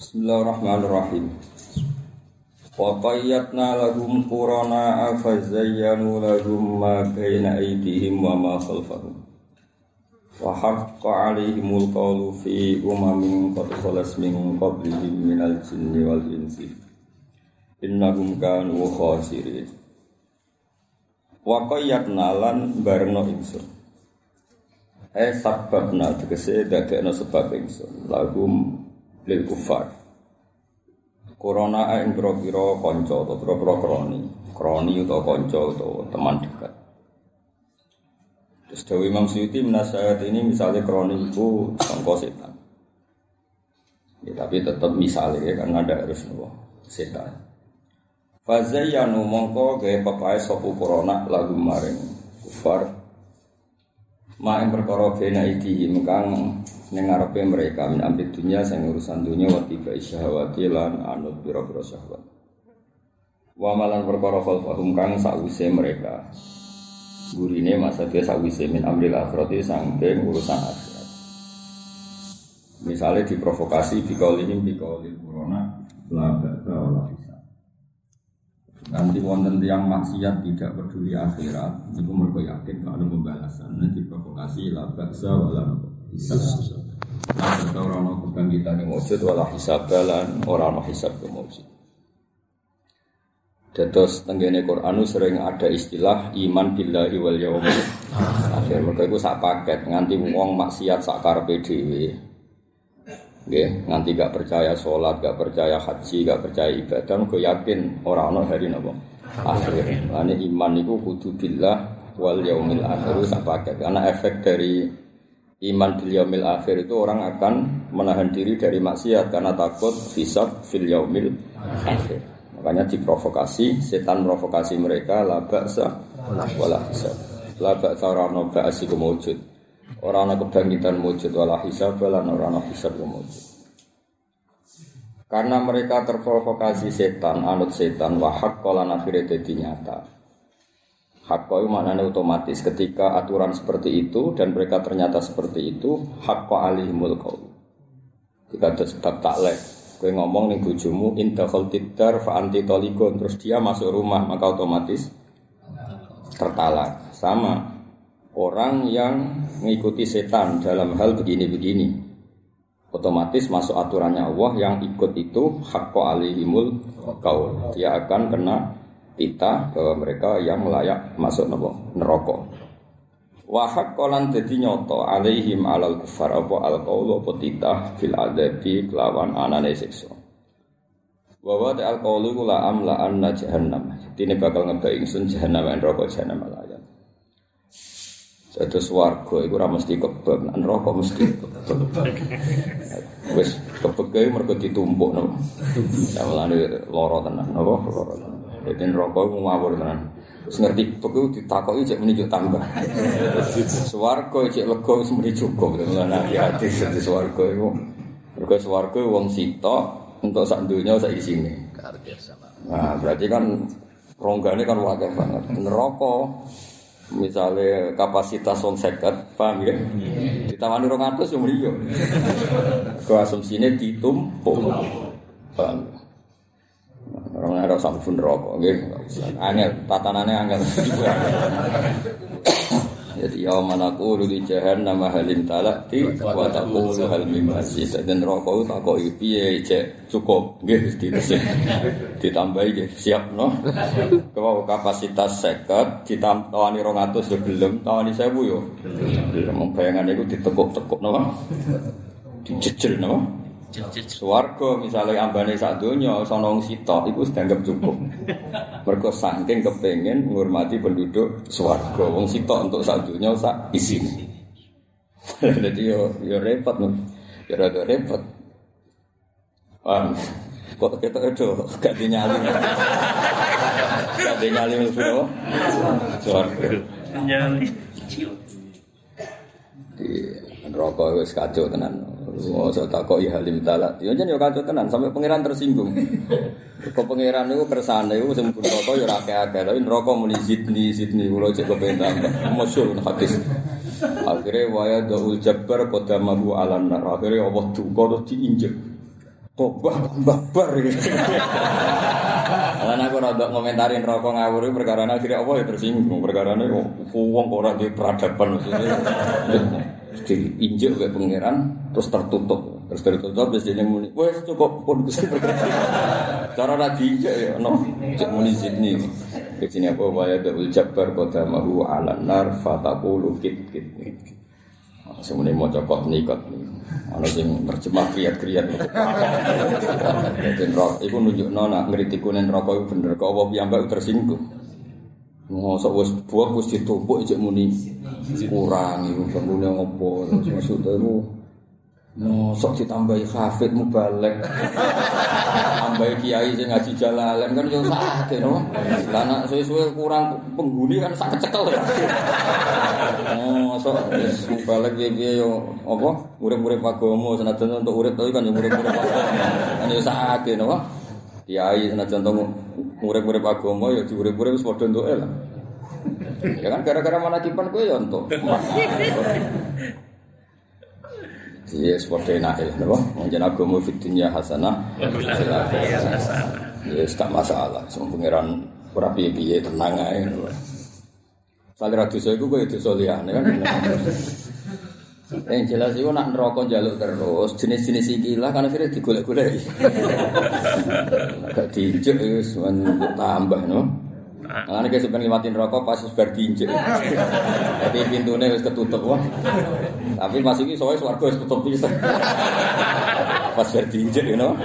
Bismillahirrahmanirrahim. Wa qayyadna lahum qurana fazayyanu lahum ma baina aydihim wa ma khalfahum. Wa haqqa 'alaihimul qawlu fi umamin qad khalas min qablihim minal jinni wal insi. Innahum kanu khasirin. Wa qayyadna lan barengno ingsun. Eh sababna tegese dadekno sebab ingsun. Lahum lil kufar. Corona ing pira-pira kanca utawa pira-pira kroni. Kroni utawa kanca utawa teman dekat. Terus Dewi Imam Suyuti menasihat ini misalnya kroni itu sangka setan. Ya, tapi tetap misalnya ya, karena ada harus nopo setan. Fazayyanu mongko gawe pepae sopu corona lagu maring kufar. Ma ing perkara bena iki kang ning ngarepe mereka min ambit dunia sing urusan dunia wa tiba syahwati lan anut pira-pira syahwat. Wa malan perkara khalfahum kang sakwise mereka. Gurine maksudnya sakwise min amril akhirati sangking urusan akhirat. Misalnya diprovokasi bikaulihim bikaulil corona la ba'da hisab. Nanti wonten tiang maksiat tidak peduli akhirat, itu mereka yakin kalau ada pembalasan. Nanti provokasi la ba'sa wala hisab. Orang orang kebangkitan yang wujud wala hisab lan orang orang hisab yang wujud. Dados tenggene Quran sering ada istilah iman billahi wal yaumil akhir. Mereka itu sak paket nganti wong maksiat sak karepe dhewe. Nggih, nganti gak percaya sholat, gak percaya haji, gak percaya ibadah, mergo yakin ora ana hari napa akhir. Lane iman itu kudu billah wal yaumil akhir sak paket. Karena efek dari iman bil yaumil akhir itu orang akan menahan diri dari maksiat karena takut hisab fil yaumil akhir. Makanya diprovokasi, setan provokasi mereka la ba'sa wala hisab. La ba'sa ora ono ba'si kemujud. Ora ono kebangkitan mujud wala hisab lan ora ono hisab kemujud. Karena mereka terprovokasi setan, anut setan, wahak kolan akhirnya jadi nyata. Hak itu maknanya otomatis ketika aturan seperti itu dan mereka ternyata seperti itu, hak alihimul qaul. Jika sebab taklek, Kue ngomong nih bujumu indakhal tidar fa anti terus dia masuk rumah maka otomatis tertalak. Sama orang yang mengikuti setan dalam hal begini-begini otomatis masuk aturannya Allah yang ikut itu hakko alihimul kaul dia akan kena tita bahwa mereka yang layak masuk neraka Wahak kolan dadi nyoto alaihim alal kufar apa al qaulu apa titah fil adabi kelawan anane siksa. Wa wa al qaulu la amla anna jahannam. Dene bakal ngebai ingsun jahannam neraka jahannam layan. Terus warga iku ora mesti kebab, neraka mesti kebab. Wis kebab mergo ditumpuk no. Ya lara tenan, napa lara tenan. Dadi neraka ngawur tenan. Terus ngerti beku ditakoki cek muni tambah. Swarga cek lega wis muni cukup. Lan hati-hati dadi swarga iku. Mergo swarga wong sitok untuk sak dunya sak isine. Nah, berarti kan ronggane kan wakai banget. Neraka misalnya kapasitas wong seket, paham ya? Ditawani rong atus yang meriyo. Ke asumsinya ditumpuk. Paham Orang ada sampun rokok, gitu. Angel, tatanannya angel. Jadi ya mana aku di jahan nama halin talak di wa taqulu hal mim masjid. Dan rokok tak kok piye cek cukup mesti ditambahi nggih siap no? Kalau kapasitas seket ditambani 200 yo belum tawani 1000 yo. Belum bayangan iku ditekuk-tekuk no? Dijejel no Suwargo misalnya ambane sak donya sono sitok iku dianggap cukup. Mergo saking kepengin menghormati penduduk swarga. Wong sitok untuk sak donya sak isine. Jadi yo yo repot no. Yo rada repot. Ah, kok kita itu gak dinyali. Gak dinyali mlebu swarga. Nyali. Di neraka wis kacau tenan. Oh, saya tak kok halim taala. Ya jen yo kacau tenan sampai pangeran tersinggung. Kok pangeran niku kersane iku sing neraka yo ora akeh-akeh, tapi neraka muni zidni zidni kula cek kepen tambah. Masyhur hadis. Akhirnya waya daul jabbar qadamahu alan nar. Akhirnya Allah duka terus diinjek. Tobah tambah bar gitu. Lan aku rada ngomentarin rokok ngawur iki perkara akhirnya apa ya tersinggung perkara ini wong ora di peradaban maksudnya. Diinjek kayak pangeran terus tertutup. Terus tertutup terus jadi muni, wes cukup pun Gusti Cara ra diinjek ya ono cek muni sini. Di sini apa waya da'ul jabbar qadamahu 'alan nar fataqulu kit kit. Semuanya mau cokot nikot Ana sing terjemah kriat-kriat. Jadi rok iku nunjukno nak iku bener kok apa piyambak tersinggung. Mosok wis buah wis ditumpuk ijek muni kurang iku kemune ngopo maksudnya iku Mosok ditambahi hafid mubalek. Tambahi kiai sing ngaji jalalan kan yo sakake no. Lah nek suwe-suwe kurang penghuni kan sak kecekel ya. Mosok wis mubalek piye yo apa urip-urip agama senajan untuk urip tapi kan yo urip-urip agama. Kan yo sakake no. Kiai senajan untuk urip-urip agama yo diurip-urip wis padha entuke lah. Ya kan gara-gara mana kipan kowe yo entuk. Iya, seperti enak ya, napa? Menjadi agama fitunya hasanah. Ya, gak masalah. Semua pangeran ora piye-piye tenang ae. Sale ra dosa iku koyo dosa liyane kan. Yang jelas itu nak neraka jaluk terus jenis-jenis iki lah kan akhirnya digolek-golek. Gak diinjek wis tambah no. Nah, ini sebenarnya limatin rokok pas bar diinjek. Jadi pintunya harus ketutup wah. Tapi ini soalnya suarga harus tutup bisa. pas bar diinjek, you know.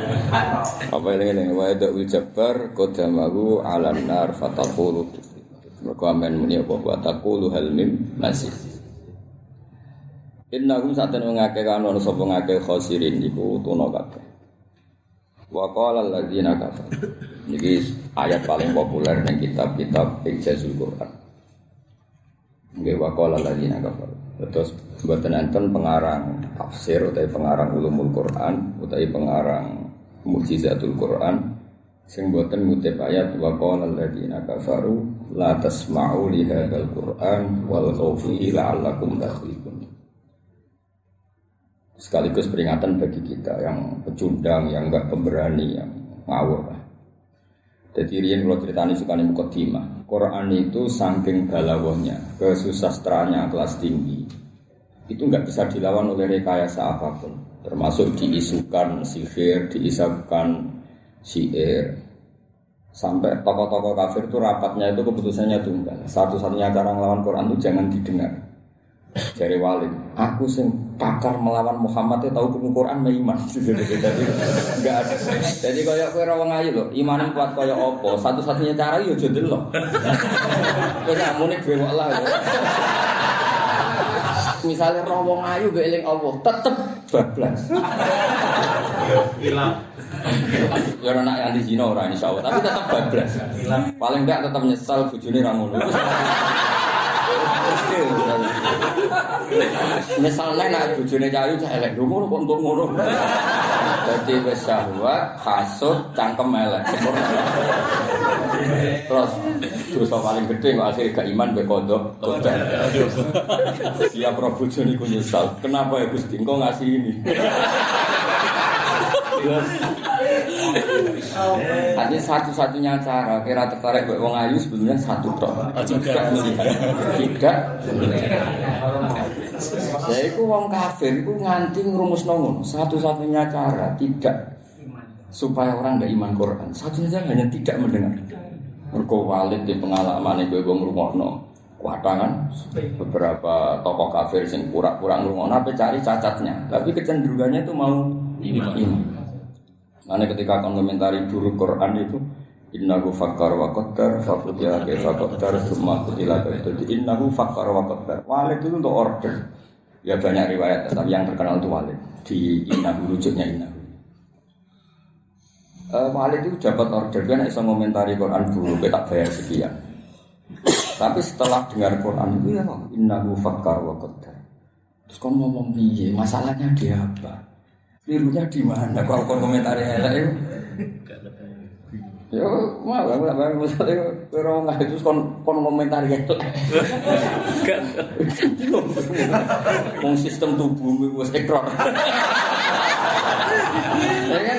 Apa yang ini? Wa ada ujabar kodamahu ala nar fatakulu. Mereka amen muni apa wa takulu hal mim masih. Inna hum saat ini mengake kanu anu sopo ngake khosirin iku tuno kabeh. Wa qala alladziina kafaru. Niki ayat paling populer ning kitab-kitab Ijazul Quran. Nggih wa qala alladziina kafaru. Terus mboten enten pengarang tafsir utawi pengarang ulumul Quran utawi pengarang mukjizatul Quran sing boten ngutip ayat wa qala alladziina kafaru la tasma'u li hadzal Quran wal khawfi la'allakum takhlifun sekaligus peringatan bagi kita yang pecundang, yang enggak pemberani, yang ngawur lah. Jadi Rian kalau ceritanya suka nih mukotima. Quran itu saking balawahnya, kesusastraannya kelas tinggi. Itu nggak bisa dilawan oleh rekayasa apa pun. Termasuk diisukan sihir, diisukan sihir. Sampai tokoh-tokoh kafir itu rapatnya itu keputusannya tunggal. Satu-satunya cara ngelawan Quran itu jangan didengar. Jari Walid, aku sing pakar melawan Muhammad itu tahu hukum Quran iman. Jadi enggak ada. Jadi kaya kowe ora wong ayu lho, iman kuat kaya apa? Satu-satunya cara yo aja delok. Wis amune dhewe lah. Misalnya roh wong ayu mbek eling Allah, tetep bablas. Hilang. Ya ora nak anti zina ora insyaallah, tapi tetep bablas. Paling enggak tetep nyesal bojone ra ngono. Misalnya nak bujune cayu cah elek ngono kok untuk ngono. Dadi wis syahwat, hasud, cangkem elek. Terus dosa paling gede kok akhirnya gak iman mbek kodok. Siap roh bojone iku nyesal. Kenapa ya Gusti engko ngasih ini? Artinya satu-satunya cara kira tertarik buat wong ayu sebetulnya satu tok. Tidak melihat. Tidak. Ya itu wong kafir itu nganti ngerumus nongon. Satu-satunya cara tidak supaya orang tidak iman Quran. Satunya cara hanya tidak mendengar. Mergo walid di pengalaman itu gue ngrungokno. Kuatangan beberapa tokoh kafir sing pura-pura ngrungokno apa cari cacatnya. Tapi kecenderungannya itu mau iman. Nanti ketika akan komentari buruk Quran itu Innahu fakkar wa qaddar Fakutiya kaifa qaddar Summa kutila Jadi innahu fakkar wa qaddar. Walid itu untuk order. Ya banyak riwayat Tapi yang terkenal itu walid. Di innahu rujuknya innahu. Uh, Walid itu dapat order. Kan bisa komentari Quran buruk Kita bayar sekian. Tapi setelah dengar Quran itu ya Innahu fakkar wa qaddar. Terus kamu ngomong piye Masalahnya dia apa Kelirunya di mana? Kalau kon komentar elek itu. Ya, mau aku tak bayang misalnya orang nggak itu kon kon komentar elek. Wong sistem tubuh wis ekor. Ya kan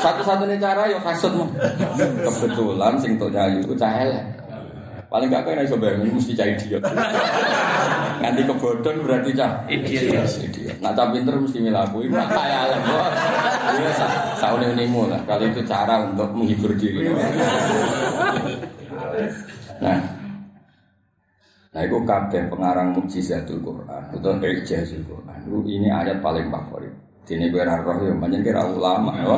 Satu-satunya cara yo kasut. Kebetulan sing tok nyayu ku cah elek. Paling gak kena iso bayangin mesti cah idiot. Nganti kebodon berarti cah Idiot. idiot. Nah cah pinter mesti milaku iku kaya elek. Wah, Iya saune unimu lah. Kali itu cara untuk menghibur diri. Nah, Nah, itu kabeh pengarang mukjizatul Quran atau ijazul Quran. Ini ayat paling favorit. Dene kowe ora roh ya pancen kira ulama ya.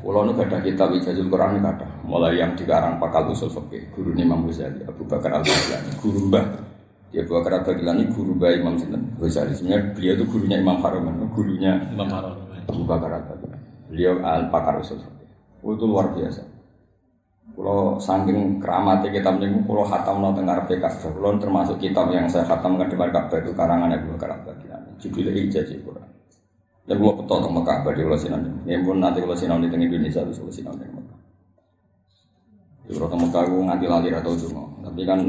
Kulo nu gadah kitab ijazul Quran ada. Mulai yang dikarang pakal usul fikih, guru Imam Ghazali, Abu Bakar Al-Baghdadi, guru Mbah. Dia Abu Bakar Al-Baghdadi guru Mbah Imam Sinten Ghazali. Sebenarnya beliau itu gurunya Imam Haruman, gurunya Imam Harun. Abu Bakar Al-Baghdadi. Beliau al-pakar usul fikih. Itu luar biasa. Kalau saking keramatnya kitab ini, kalau khatam no tengah Arabi Ka'bah, termasuk kitab yang saya khatamkan di Ka'bah itu karangan Abu Bakar Al-Baghdadi. Judulnya Ijazah Quran. Dan kalau betul tentang Mekah badi kalau sinau ini pun nanti kalau sinau di Indonesia itu kalau sinau di Mekah. Di kalau Mekah aku nganti lali atau cuma, tapi kan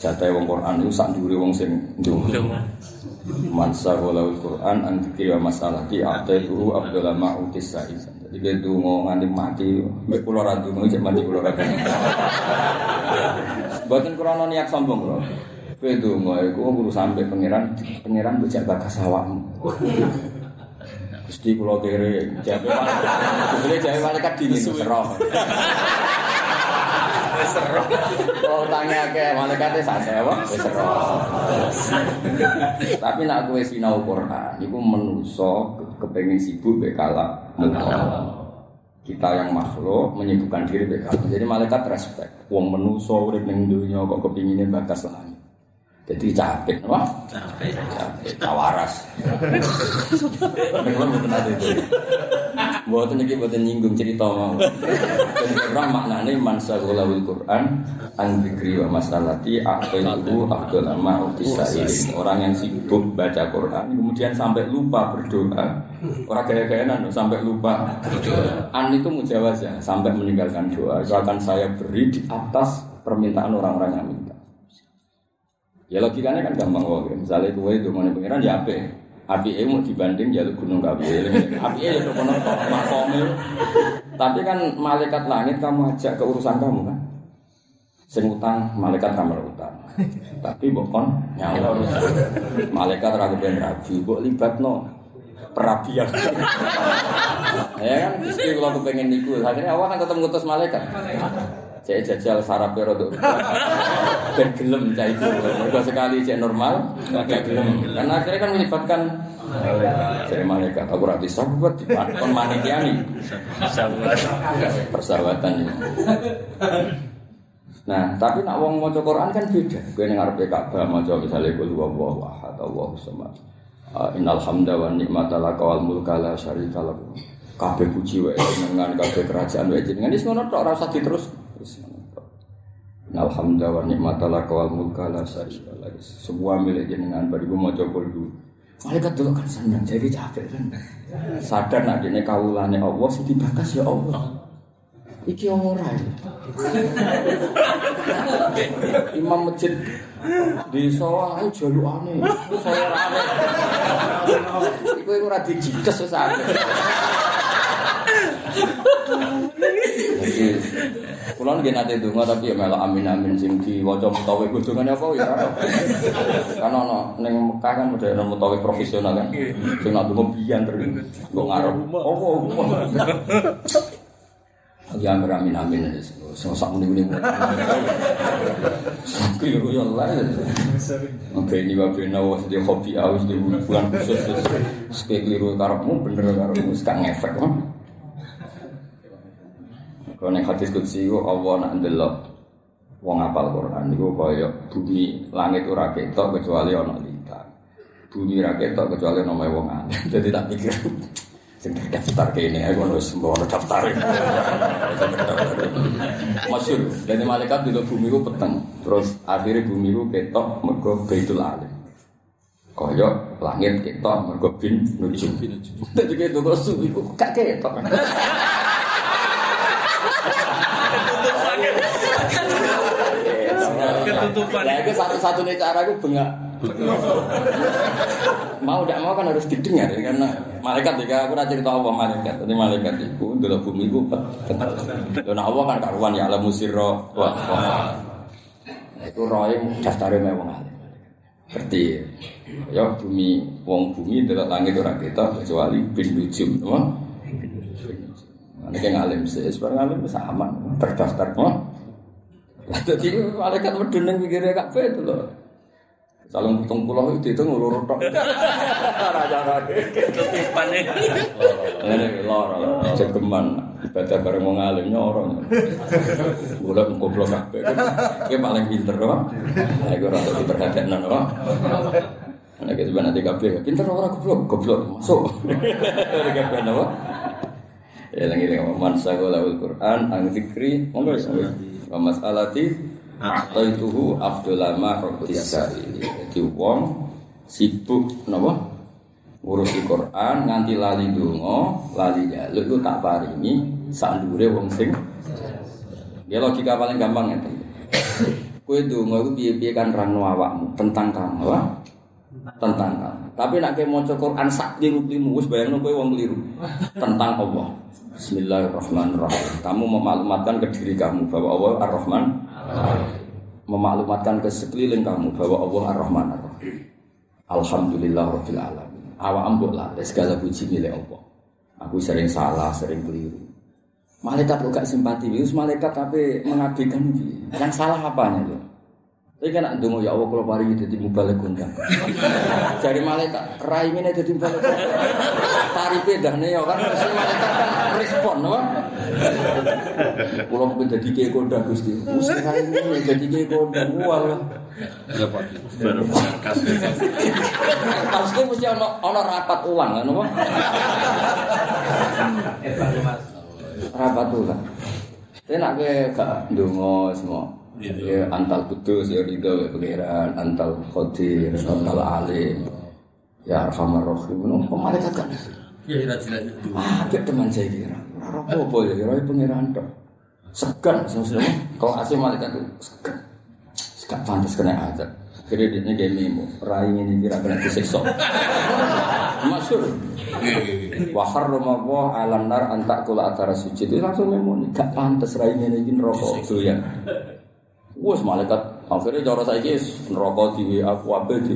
jatah wong Quran itu sak duri wong sing dungo. Mansa walau Quran antikir wa masalah di ate guru Abdullah Ma'utis Sa'id. Jadi dia dungo nganti mati, mbek kula ra dungo cek mati kula ra. Mboten krana niat sombong kula. Kowe dungo iku guru sampe pangeran pangeran bocah bakas awakmu. Gusti kula kere jabe malaikat. jabe malaikat dingin seroh. Wis seru. Oh tanya ke malaikatnya sak sewa wis seroh. Tapi nak kowe sinau Quran iku menungso ke- kepengin sibuk mbek kalak Kita yang makhluk menyibukkan diri mbek. Jadi malaikat respect. Wong menungso urip ning donya kok kepingine bakas langit. Jadi capek, wah Capek. capek, kawaras. Kalau mboten ate itu. Mboten iki mboten nyinggung cerita mau. Dan ora maknane man sagolawul Quran an dzikri wa masalati aqailu Abdul Amma Utisailin. Orang yang sibuk baca Quran kemudian sampai lupa berdoa. Orang gaya-gayanan loh, sampai lupa berdoa. An itu mujawazah sampai meninggalkan doa. Itu akan saya beri di atas permintaan orang-orang yang minta. Ya logikanya kan gampang kok. Misalnya gue itu mau pengiran ya apa? Api mau dibanding jalur gunung kapi. Api ya udah kono tok makomil. Tapi kan malaikat langit kamu ajak ke urusan kamu kan. Sing utang malaikat kamar utang. Tapi bokon nyawa. Malaikat ragu ben rabi, mbok libatno perabian. ya kan, istri kalau kepengen niku, akhirnya awak kan tetap ngutus malaikat. Saya jajal sarap rodok. Ben gelem cah itu. Mergo sekali cek normal, agak gelem. Karena akhirnya kan melibatkan saya malaikat. Aku ra bisa buat di kon manikiani. Persahabatan ini. Nah, tapi nak wong maca Quran kan beda. Kowe ning ngarepe Ka'bah maca misale qul huwallahu ahad Allahu samad. Uh, innal hamda wa ni'mata laka wal mulka la syarika lak. Kabeh puji wae jenengan, kabeh kerajaan wae jenengan. Wis ngono tok ora usah diterus. Hamda wa ni'mata laka wal mulka la syarika lak. Semua milik jenengan bari ku maca qul dulu. Malaikat dulu kan senang jadi capek kan. Sadar nak dene kawulane Allah sing dibakas ya Allah. Iki ora. ya. Imam masjid di sawah ayo jalukane. Saya rame. Iku iku ora akeh. Jadi, Kulon nggih nate donga tapi ya melok amin amin sing diwaca mutawi kudungane apa ya ora. Kan ono ning Mekah kan udah ono mutawi profesional kan. Sing nak donga biyen terus kok ngarep. Oh, Ya amin amin so sak muni muni. Keliru ya lah. Oke ini wae bena wis di hobi aus di bulan khusus terus sekali keliru karepmu bener karepmu gak ngefek. Kalau ning hadis kutsi ku Allah nak ndelok wong apal Quran niku kaya bumi langit ora ketok kecuali ana lintang. Bumi ora ketok kecuali ana wong aneh. Dadi tak pikir sing daftar kene aku ono sembo ono daftar. Masyur, dari malaikat dulu bumi ku peteng. Terus akhirnya bumi ku ketok mergo Baitul Alim. Kaya langit ketok mergo bin nujum. Dadi kok suwi ku gak ketok. Ketutupan. Nah, itu satu-satunya cara aku bengak. Mau tidak mau kan harus didengar ya karena malaikat ya aku nanti cerita Allah malaikat. Jadi malaikat itu dulu bumi itu dan Allah kan karuan ya alam musirro wah itu roy daftarnya alim. Berarti ya? Bumi wong bumi delok langit ora kita kecuali bin nujum, teman. Ini kayak ngalim sih, sebenarnya ngalim sama terdaftar, teman. Jadi malaikat medun yang pikirnya kak itu loh. Saling hitung pulau itu itu ngulur tok. Raja raja. Ketipan nih. Ini lor, cegeman. Ibadah bareng mau ngalimnya orang. Gula goblok kabeh. Ki paling pinter kok. Nah, iku ora diperhatikan kok. Nek iki nanti kabeh pinter ora goblok, goblok masuk. Ora kabeh napa? Ya lagi lagi man sagolahul Quran ang zikri monggo ya. Wa mas'alati Ataituhu afdolama roktisa ini Jadi wong sibuk napa ngurusi Quran nganti lali donga, lali jaluk itu tak paringi sandure wong sing Ya logika paling gampang ya. Kue donga itu piye-piye kan rano awakmu tentang kamu? Tentang kamu. Tapi nak ke maca Quran sak kliru-kliru wis bayangno kowe wong tentang Allah. Bismillahirrahmanirrahim. Kamu memaklumatkan ke diri kamu bahwa Allah Ar-Rahman memaklumatkan ke sekeliling kamu bahwa Allah Ar-Rahman. Alhamdulillah Rabbil Alamin. Awak ambuk lah, segala puji milik Allah. Aku sering salah, sering keliru. Malaikat lo gak simpati, malaikat tapi mengabdikan Yang salah apanya itu? Tapi kan nak dungu ya Allah kalau pari jadi mubalik kondang. Dari malaikat, rai ini jadi mubalik kondang. Tarife dah nih ya kan, mesti malaikat kan respon, no? Kalau mungkin jadi kiai kondang gusti, rai ini jadi kiai kondang, wah. Ya Pak, Pasti mesti ono ono rapat ulang kan, no? Rapat ulang. Tapi nak ke gak dungo semua. Ya antal kudus ya ridho ya pangeran, antal qadir, antal alim. Ya arhamar rahim. No, malaikat kan. Ya ira jelas. Ah, kayak teman saya kira. Ora apa ya, kira pangeran tok. Segan. Kalau asli malaikat itu segan. Segan pantas kena azab. Kreditnya dia memo. Rai ini kira kena disiksa. Masyur. Wa harrama Allah 'alan nar an ta'kula atara sujud. Itu langsung memo. Gak pantas rai ini iki neraka doyan. Wes malaikat akhirnya cara saiki neraka di aku abel di.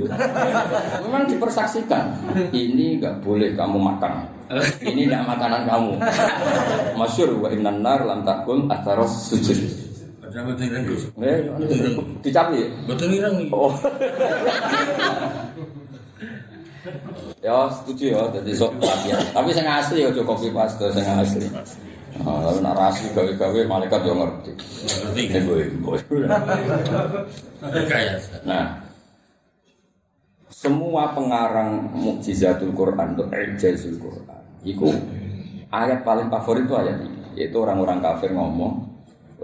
Memang dipersaksikan. Ini nggak boleh kamu makan. Ini tidak makanan kamu. Masyur wa innan nar lam takul atara sujud. Eh, dicapi. Betul ireng. Oh. ya setuju ya, jadi sok latihan. Tapi saya asli ya, cukup paste saya asli. Ah, tapi nak gawe-gawe malaikat yo ngerti. Ngerti kan? gue. Nah, semua pengarang mukjizatul Quran atau ijazul Quran, itu ayat paling favorit itu ayat ini, yaitu orang-orang kafir ngomong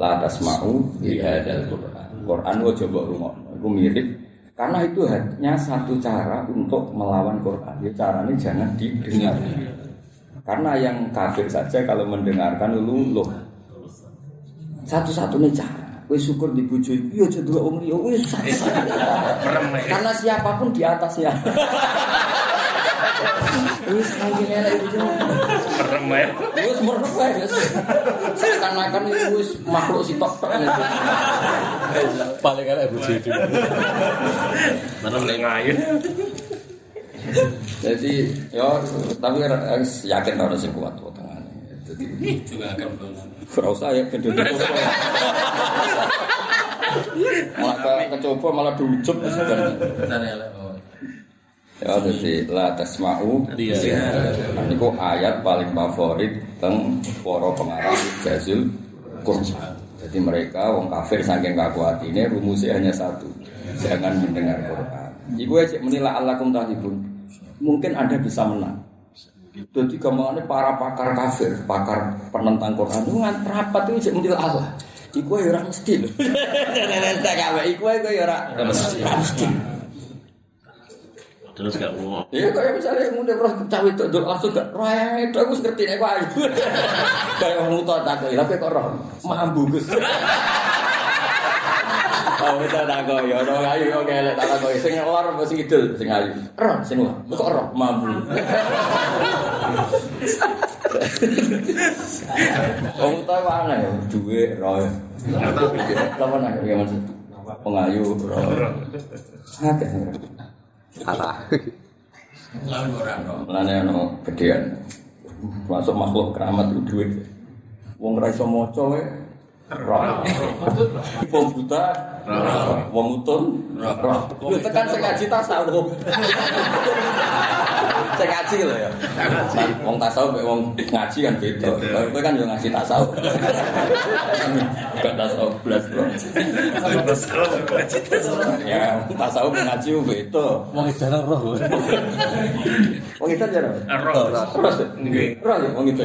la tasma'u li hadzal Quran. Quran wo coba rumah, itu mirip karena itu hanya satu cara untuk melawan Quran. Ya caranya jangan didengar. Karena yang kafir saja kalau mendengarkan luluh. Satu-satunya cara. Wis syukur dibujuk, iya jadi om liya, wis. Karena siapa pun di atasnya. Wis lagi nenek itu. Perem ya. Wis merem wis. Seakan-akan itu wis makhluk si tok tok. paling enak ibu jadi Mana mulai ngayun. Jadi ya tapi harus yakin harus sing kuat kok tengane. Jadi Juga akan ora usah ya ben Malah ke- kecoba malah diucup sebenarnya. Benar ya. Ya jadi la tasma'u Iya. Nah, Ini ayat paling favorit teng para pengarang Jazul Quran. Jadi mereka wong kafir saking kakuatine rumusnya hanya satu. Jangan mendengar Quran. Iku aja menilai alakum tahlibun. Mungkin Anda bisa menang. Jadi ke mana para pakar kafir, pakar penentang Quran itu ngan rapat itu cek menilai Allah. Iku ya ora mesti. Tak kabeh iku ya ora mesti. Ora mesti. Terus gak mau. Iya kayak misalnya mungkin roh cawe itu dulu langsung gak roh yang itu aku ngerti nih ayu. Kayak orang muta tak tapi kok roh mambu gus. Oh, kita tak kok ya ono ayu yo kelek tak kok sing lor apa sing kidul sing ayu. Roh sing lor. Kok roh mampu. Wong ta mana ya duwe roh. Apa nak ya maksud pengayu roh. Akeh. Salah. Lawan orang no. Lane ono gedean. Masuk makhluk keramat itu duit. Wong ra iso maca wae. Roh. Wong buta. Wong utun. Roh. Lu tekan sing ngaji tasawuf. Sing ngaji lho ya. Wong tasawuf mek wong ngaji kan beda. Kowe kan yo ngaji tasawuf. Gak tasawuf blas, Bro. Ya, tasawuf ngaji yo beda. Wong edana roh. Wong itu aja roh. Roh. Roh. Nggih. Roh ya wong itu.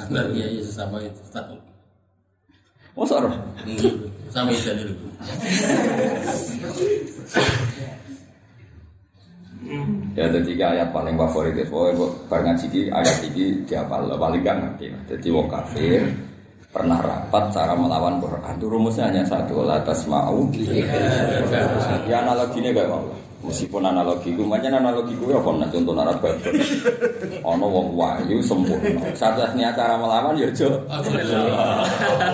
Antar dia sesama itu tahu. Nggih. Sama itu dulu. Ya ada tiga ayat paling favorit itu. Pokoknya kok bar ngaji iki ayat iki dihafal paling gak ngerti. Jadi wong kafir pernah rapat cara melawan Quran. Itu rumusnya hanya satu, la tasma'u. Ya analoginya kayak mau. Meskipun analogi ku, macam analogi ku ya apa contoh narat babon. Ono wong wahyu sempurna. Satu satunya cara melawan ya jo.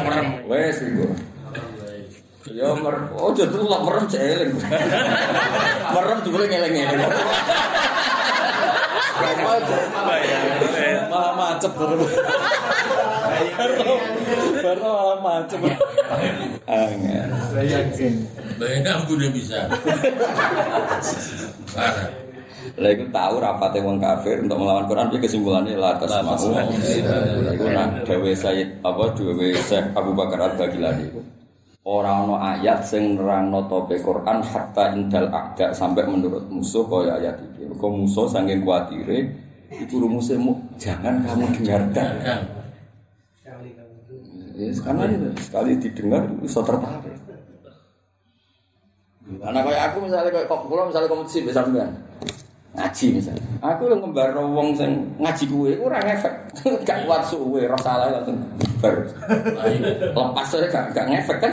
Merem. Wes iku. Ya mer, oh jadi lu lah merem cek eling. merem juga ngeleng-ngeleng. Malah macet baru. Baru malah macet. Angel. Bayangkan aku udah bisa. Lah tahu rapate wong kafir untuk melawan Quran iki kesimpulannya la tasma'u. Iku nak dewe Sayyid apa dewe Syekh Abu Bakar Al-Bagilani iku. Ora ono ayat sing nerangno tope Quran hatta indal a'da sampai menurut musuh kaya ayat iki. Kok musuh saking kuatire itu rumusnya mu, jangan kamu dengarkan. Kan. Ya, karena itu, sekali didengar bisa tertarik. Karena kayak aku misalnya kayak kok kalau misalnya kompetisi bisa sampean ngaji misalnya. Aku yang ngembar wong sing ngaji kuwe iku ora ngefek. Gak kuat suwe roh salah langsung bar. Lepas aja gak gak ngefek kan.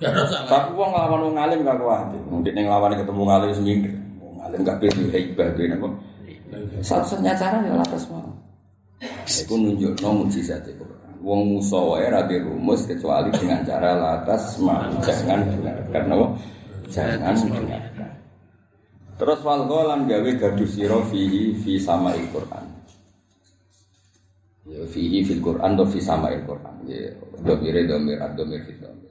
Tapi wong nglawan wong alim gak kuat. Mungkin yang nglawan ketemu ngalim seminggu. Wong alim gak pilih hebat dene apa. Satu-satunya cara ya atas mau. Iku nunjukno mujizat itu. Wong musa wae ra rumus kecuali dengan cara latas jangan dengarkan apa? Jangan dengarkan. Terus wal lan gawe gaduh sira fihi fi sama Quran. Ya fihi fil Quran atau fi sama Quran. Ya domire domir domir fi domir.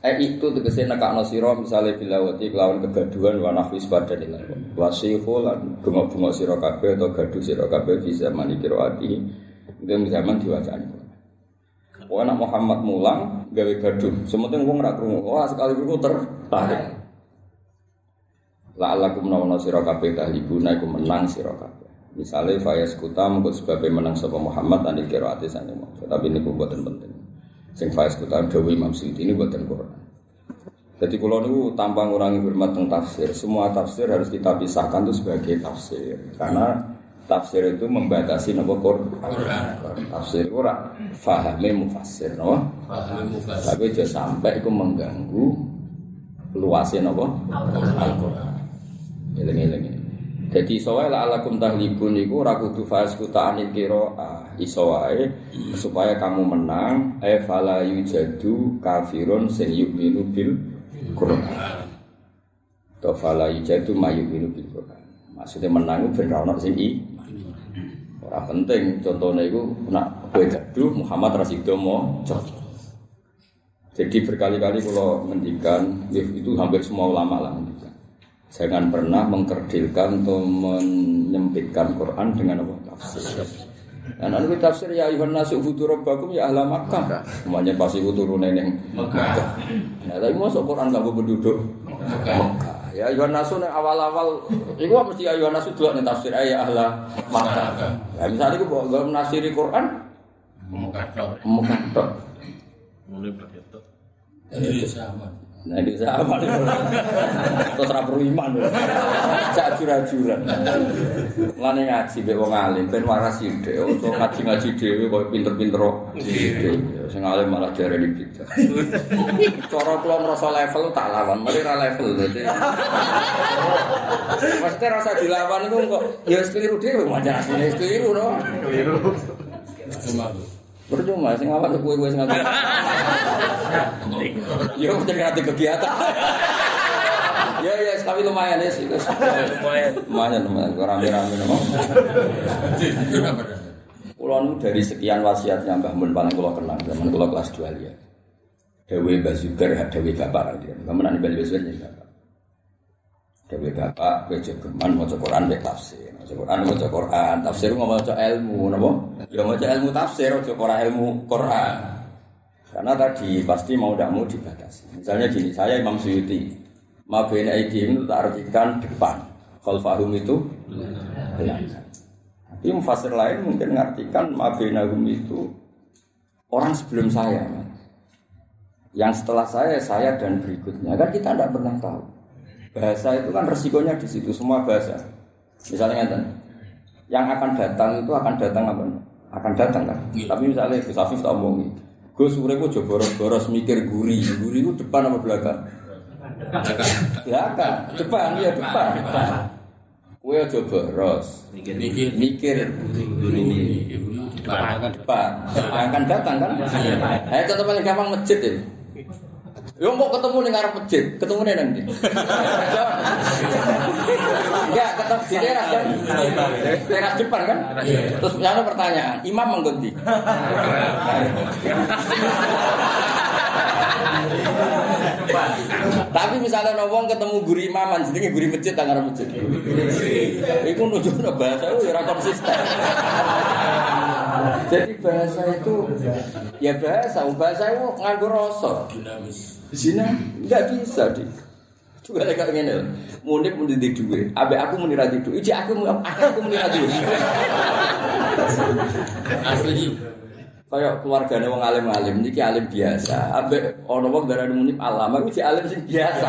Eh itu tegese nekakno sira misale bilawati kelawan kegaduhan wa nahwis pada nilai. Wasihu lan bunga-bunga sira kabeh atau gaduh sira kabeh fi zaman qiraati. Itu zaman diwacani. Wah anak Muhammad mulang gawe gaduh. Sementing wong ora. Wah sekali krungu tertarik. La'allakum nawana sira kabeh tahlibuna iku menang sira kabeh. Misale fayas kuta mengko sebabe menang sapa Muhammad anil qiraati sane maksud. Tapi niku mboten penting. Sing fayas kuta Dewi Imam Suyuti ini mboten Quran. Jadi kalau niku tanpa ngurangi hormat tentang tafsir, semua tafsir harus kita pisahkan itu sebagai tafsir. Karena tafsir itu membatasi nopo Quran. Tafsir ora fahame mufassir, no? Paham mufas. Tapi aja sampai itu mengganggu luasnya nopo Al-Quran. Eling-eling. Jadi iso wae la alakum tahlibun iku ora kudu fas kuta anil qiraah. Iso wae supaya kamu menang e fala yujadu kafirun sing yu'minu bil Quran. To fala yujadu ma yu'minu bil Quran. Maksudnya menang itu ben ra ono sing i. Ora penting contohnya itu nak kowe gaduh Muhammad Rasido mau Jadi berkali-kali kalau ngendikan itu hampir semua ulama lah ngendikan. Jangan pernah mengkerdilkan atau menyempitkan Quran dengan apa tafsir. Nah, nanti tafsir ya ayuhan nasu rabbakum ya ahla Makkah. Semuanya pasti butuh neng Makkah. Nah, tapi masuk Quran gak penduduk Makkah. ya ayuhan nasu awal-awal iku mesti ayuhan nasu dua nih tafsir? Ayat ahla maka ya misalnya gue bawa gue Quran mau kacau mau kacau mulai berarti itu jadi sama. Nah ini sama nih. Terus rapor iman. Cak jura-juran. Mulane ngaji mbek wong alim ben waras sithik. Ojo ngaji-ngaji dhewe koyo pinter-pinter dhewe. Sing alim malah diarani bidah. Cara kula ngrasa level tak lawan, mari ra level dadi. Mesti rasa dilawan iku kok ya wis keliru dhewe wajar asline wis keliru no. Tuh. Percuma sing awak kowe-kowe sing ngaku. Ya udah ngerti kegiatan. Ya ya tapi lumayan ya sih. Lumayan. Lumayan lumayan rame-rame dah? Kulo nu dari sekian wasiatnya Mbah Mun paling kulo kenang zaman kulo kelas 2 ya. Dewi Mbah Zubair, Dewi Bapak dia. Kemudian Mbah Zubair jadi Bapak. Dewi Bapak, kowe jogeman maca Quran mek tafsir. Maca Quran maca Quran, tafsir ngomong maca ilmu napa? Ya maca ilmu tafsir aja ora ilmu Quran. Karena tadi pasti mau tidak mau dibatasi. Misalnya gini, saya Imam Suyuti, Mabena Aidihim itu tak artikan depan. Khalfahum itu belakang. Tapi mufasir lain mungkin mengartikan Mabena itu orang sebelum saya. Yang setelah saya, saya dan berikutnya. Kan kita tidak pernah tahu. Bahasa itu kan resikonya di situ, semua bahasa. Misalnya ngeten, yang akan datang itu akan datang apa? Akan datang kan. Tapi misalnya Gus Afif tak omongin, Gus gue coba boros-boros mikir guri, guri itu depan apa belakang? Belakang, depan ya depan. Kue aja boros, Mikir. mikir guri Depan. depan. Yang akan datang kan? Ayo contoh paling gampang masjid ya. Yo mau ketemu nih ngarep masjid, ketemu nih nanti. Enggak, ketemu di teras kan? Teras depan kan? Terus misalnya pertanyaan, imam mengganti. Tapi misalnya nongol ketemu guru imaman, jadi guru masjid tak ngarep masjid. Iku nunjukno bahasa itu ya ora konsisten. Jadi bahasa itu ya bahasa, bahasa itu nganggo rasa. Dinamis. Di sini nggak bisa di. Juga gini, mundik mundik di duit, abe aku muni rati duit, iji aku aku muni rati duit. Asli. Kayak keluarganya wong alim alim, niki alim biasa, abe ono wong darah munib alam, aku iji alim sing biasa.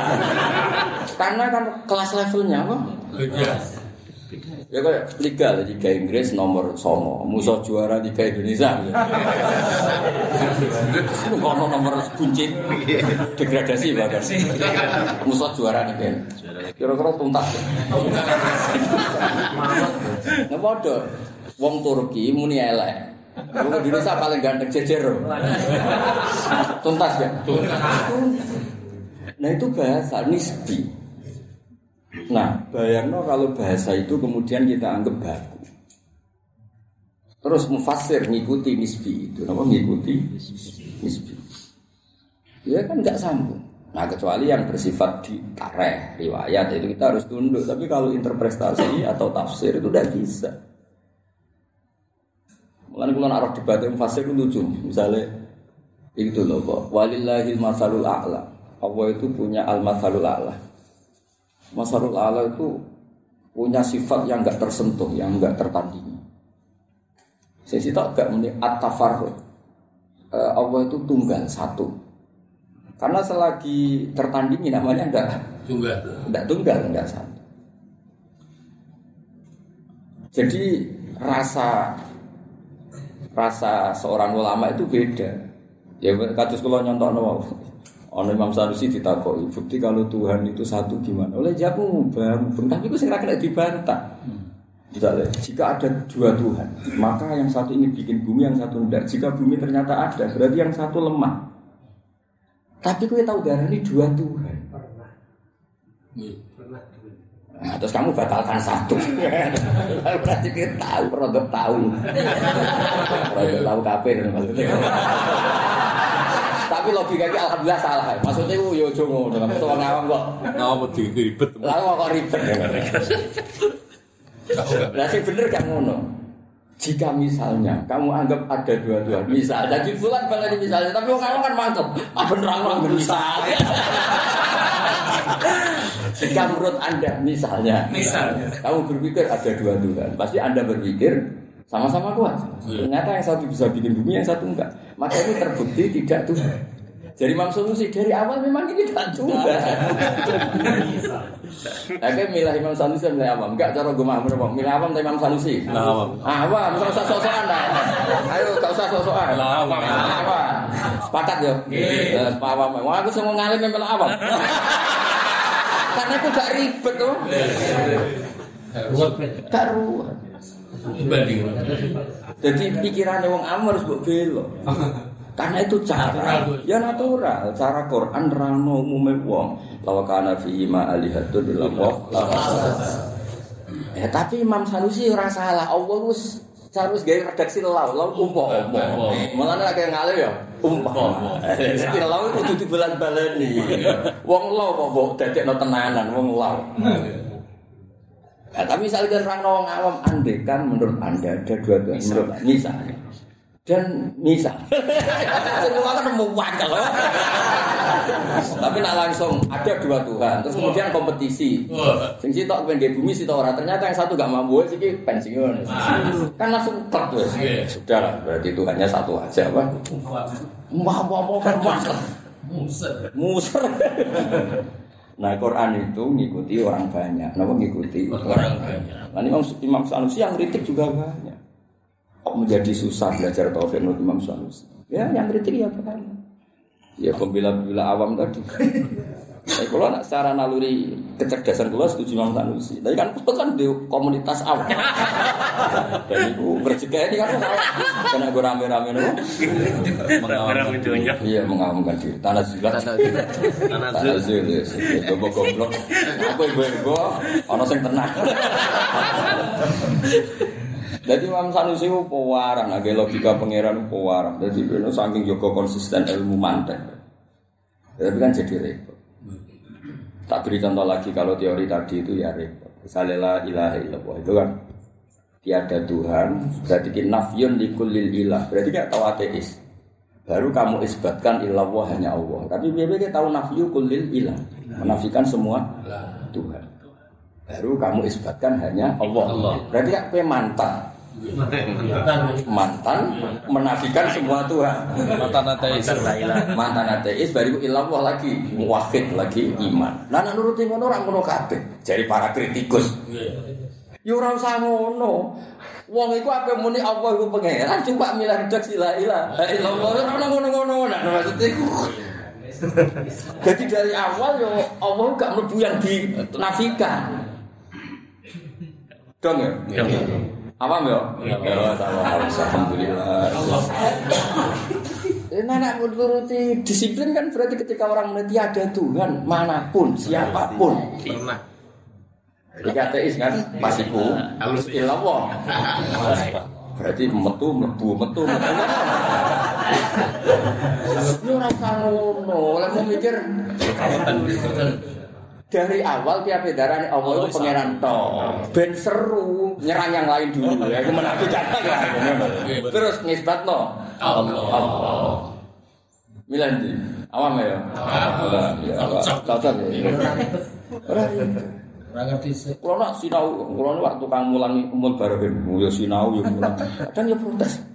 Karena kan kelas levelnya apa? Beda. Ya kayak Liga Liga Inggris nomor songo, musuh juara Liga Indonesia. Itu kono nomor buncit, degradasi bahkan. Musuh juara Liga. Kira-kira tuntas. Nggak bodoh. Wong Turki muni elek. Wong Indonesia paling ganteng jejer. Tuntas ya? Nah itu bahasa nisbi. Nah, bayangno kalau bahasa itu kemudian kita anggap baku. Terus mufasir ngikuti nisbi itu, apa ngikuti nisbi. Ya kan nggak sambung. Nah kecuali yang bersifat di tareh, riwayat itu kita harus tunduk. Tapi kalau interpretasi atau tafsir itu tidak bisa. Mulai kalau naruh debat mufasir itu lucu. Misalnya itu loh. Walillahil masalul a'la. Allah itu punya al masalul a'la. Masarul ala itu punya sifat yang nggak tersentuh, yang nggak tertandingi. Saya sih tak gak muni at Allah itu tunggal satu. Karena selagi tertandingi namanya enggak Juga. enggak tunggal, enggak satu. Jadi rasa rasa seorang ulama itu beda. Ya kados kula nyontokno Ono Imam Sanusi ditakoki, bukti kalau Tuhan itu satu gimana? Oleh jawab mubah, mubah. Tapi itu segera kena dibantah. Misalnya, jika ada dua Tuhan, maka yang satu ingin bikin bumi, yang satu enggak. Jika bumi ternyata ada, berarti yang satu lemah. Tapi kau tahu darah ini dua Tuhan. Iya. Nah, terus kamu batalkan satu. Berarti kita tahu, produk tahu. Produk tahu kafir maksudnya. Tapi logika ini alhamdulillah salah. Maksudnya itu yo jongo dengan orang awam kok. Ngapa di ribet. Lalu kok ribet. Lah sing bener gak ngono. jika misalnya kamu anggap ada dua Tuhan, misal, jadi bulan balik misalnya, tapi orang awam kan mantep, ah beneran orang misal. jika menurut anda misalnya, Misalnya. kamu berpikir ada dua Tuhan, pasti anda berpikir sama-sama kuat. Ternyata yang satu bisa bikin bumi, yang satu enggak. Maka ini terbukti tidak Tuhan. Jadi Imam Sanusi dari awal memang ini tidak juga. Oke, milah Imam Sanusi milah awam. Enggak cara gue mahmur apa? Milah awam atau Imam Sanusi? Milah awam. Awam, gak usah sok-sokan dah. Ayo, gak usah sok-sokan. Milah awam. Awam. Sepakat ya? Eh, Pak awam. Wah, aku semua ngalim yang milah awam. Karena aku gak ribet tuh. Gak ruwet. Dibanding. Jadi pikirannya wong awam harus mbok belok. Karena itu cara, ya natural. Cara Quran rano umume wong. Lawa kana fi ma alihatun illallah. Ya tapi Imam Sanusi ora salah. Allah wis harus gawe redaksi law, law umpo umpo. Malah nek kaya ngale ya umpo. Jadi law itu kudu dibalan-balani. Wong law kok mbok dadekno tenanan wong law. Ya, tapi misalnya kan orang wong awam andekan menurut anda ada dua Tuhan menurut misalnya dan misal semua kan nemu wakil tapi nak langsung ada dua Tuhan terus kemudian kompetisi sing sitok pengen nggih bumi sitok ora ternyata yang satu gak mampu iki pensiun kan langsung Iya. sudah lah berarti Tuhannya satu aja apa mau mau mau kan Muset. muser Nah Quran itu ngikuti orang banyak. Kenapa ngikuti Orang banyak. Nah Imam, Imam Sanusi yang kritik juga banyak. Kok menjadi susah belajar tauhid menurut Imam Sanusi? Ya yang kritik ya banyak. Ya pembela-pembela awam tadi. Tapi kalau nak secara naluri kecerdasan kalau setuju Imam Sanusi. Tapi kan kalau kan di komunitas awam. Dan itu berjega ini kan karena gue rame-rame nih. Mengawan videonya. Iya mengamankan diri. Tanah zilat. Tanah Tanah zilat. Coba goblok. Aku ibu-ibu. Ono sing tenang. Jadi Imam Sanusi itu pewaran, agak logika pangeran pewaran. Jadi itu saking Joko konsisten ilmu mantek. Tapi kan jadi repot. Tak beri contoh lagi kalau teori tadi itu ya repot. Misalnya la ilaha illallah itu kan tiada Tuhan, berarti nafyun likulil ilah. Berarti kayak tahu ateis. Baru kamu isbatkan illallah hanya Allah. Tapi biar kita tahu nafyu kulil ilah, menafikan semua Tuhan. Baru kamu isbatkan hanya Allah. Allah. Berarti kan kue mantan, mantan menafikan semua Tuhan. Mantan ateis. Mantan ateis baru illallah lagi, muwahhid lagi iman. Nah, nak nuruti ngono ora ngono kabeh. Jadi para kritikus. Ya ora usah ngono. Wong iku ape muni Allah iku pangeran coba milah redaksi la ilaha illallah ora ono ngono-ngono nah maksudnya iku. Jadi dari awal yo Allah gak mlebu yang dinafikan. Dong ya? Awam ya? Ya, sama alhamdulillah. Eh, nah, nak menuruti disiplin kan berarti ketika orang meneliti ada Tuhan mana pun, siapa pun. Pernah. Jadi ateis kan pasiku halus ilawah. Berarti metu metu metu metu. Ini orang ngono, oleh mau mikir dari awal tiap darah Allah itu pangeran to. Ben seru nyerang yang lain dulu ya, itu menafikan lah. Terus nisbat no Allah. Allah. Milan di awam ya. Cocok ya. Ora ngerti. Kalau nak sinau, kalau nak waktu kamu mulangi umur baru ya sinau ya mulang. Kadang ya protes.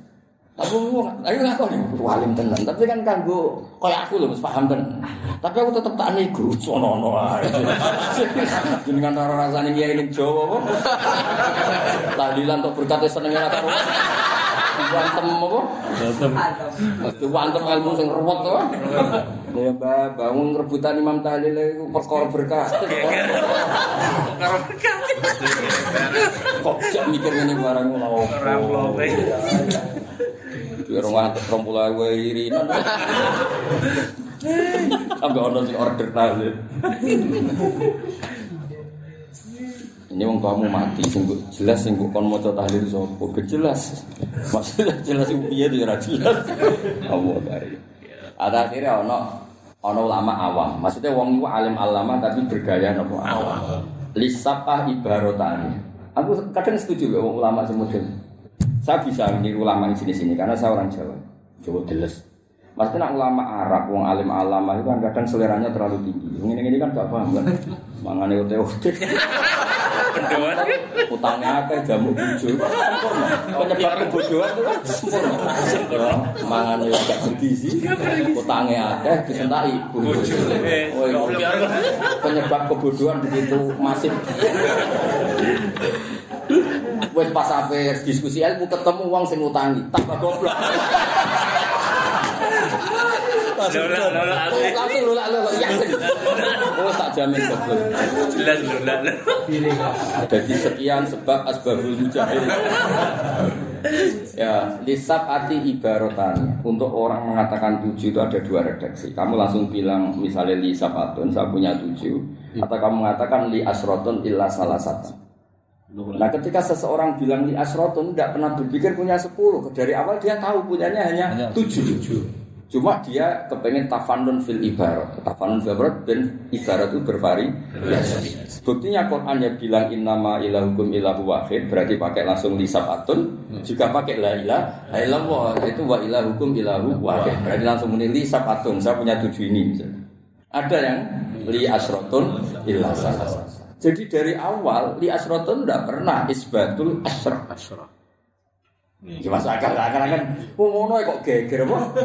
Aku ayo ngaku nih, walim tenan. Tapi kan kanggo kayak aku loh, mesti paham tenan. Tapi aku tetep tak niku, sono-no ae. Jenengan ora rasane kiai ning Jawa apa? Tahlilan tok berkate senenge ora karo. Wantem apa? Mesti wantem ilmu sing ruwet to. Ya Mbak, bangun rebutan Imam Tahlil itu perkara berkah. Kok jak mikir ngene barang ngono. Biar ngantuk rompul ae irinan. Sampai ono sing order tahlil. Ini wong kamu mati mbok jelas sing kon maca tahlil sapa? Ge jelas. Maksudnya jelas piye ya ora jelas. Allah kari. Ada akhirnya ono ono ulama awam. Maksudnya wong iku alim alama tapi bergaya nopo awam. Lisapah ibaratane. Aku kadang setuju ya ulama model. Saya bisa niru ulama di sini-sini karena saya orang Jawa. Jawa deles. Maksudnya nak ulama Arab, wong alim alama itu kan kadang seleranya terlalu tinggi. Ini ini kan gak paham kan. Mangane ote-ote. Pendoan. Utangnya akeh jamu. Sempurna. Penyebab kebodohan itu kan sempurna. Ya, Mangane gak bergizi. Utangnya akeh disentaki bujo. Oh, iya. Penyebab kebodohan begitu masif. Wes pas sampai diskusi ilmu ketemu uang sing ngutangi, tambah goblok. Langsung lulak lulak yakin. Oh tak jamin goblok. Jelas. Jadi sekian sebab asbabul mujahil. ya, lisab ati ibarotannya. Untuk orang mengatakan tujuh itu ada dua redaksi. Kamu langsung bilang misalnya li sabatun, saya punya tujuh. Atau kamu mengatakan li asrotun illa salah satu. Nah ketika seseorang bilang li asrotun tidak pernah berpikir punya sepuluh. Dari awal dia tahu punyanya hanya tujuh. Cuma dia kepengen tafanun fil ibarat. Tafanun fil ibarat dan ibarat itu bervariasi. Buktinya Quran ya bilang innama ilahukum ilahu wahid berarti pakai langsung lisabatun. Juga pakai la ilaha illallah itu wa ilahukum ilahu wahid. Berarti langsung muni lisabatun. Saya punya tujuh ini misalnya. Ada yang li asrotun illa salah. Jadi dari awal li asrotun tidak pernah isbatul asrah. Ya masuk akal lah, kan kan wong ngono kok geger apa?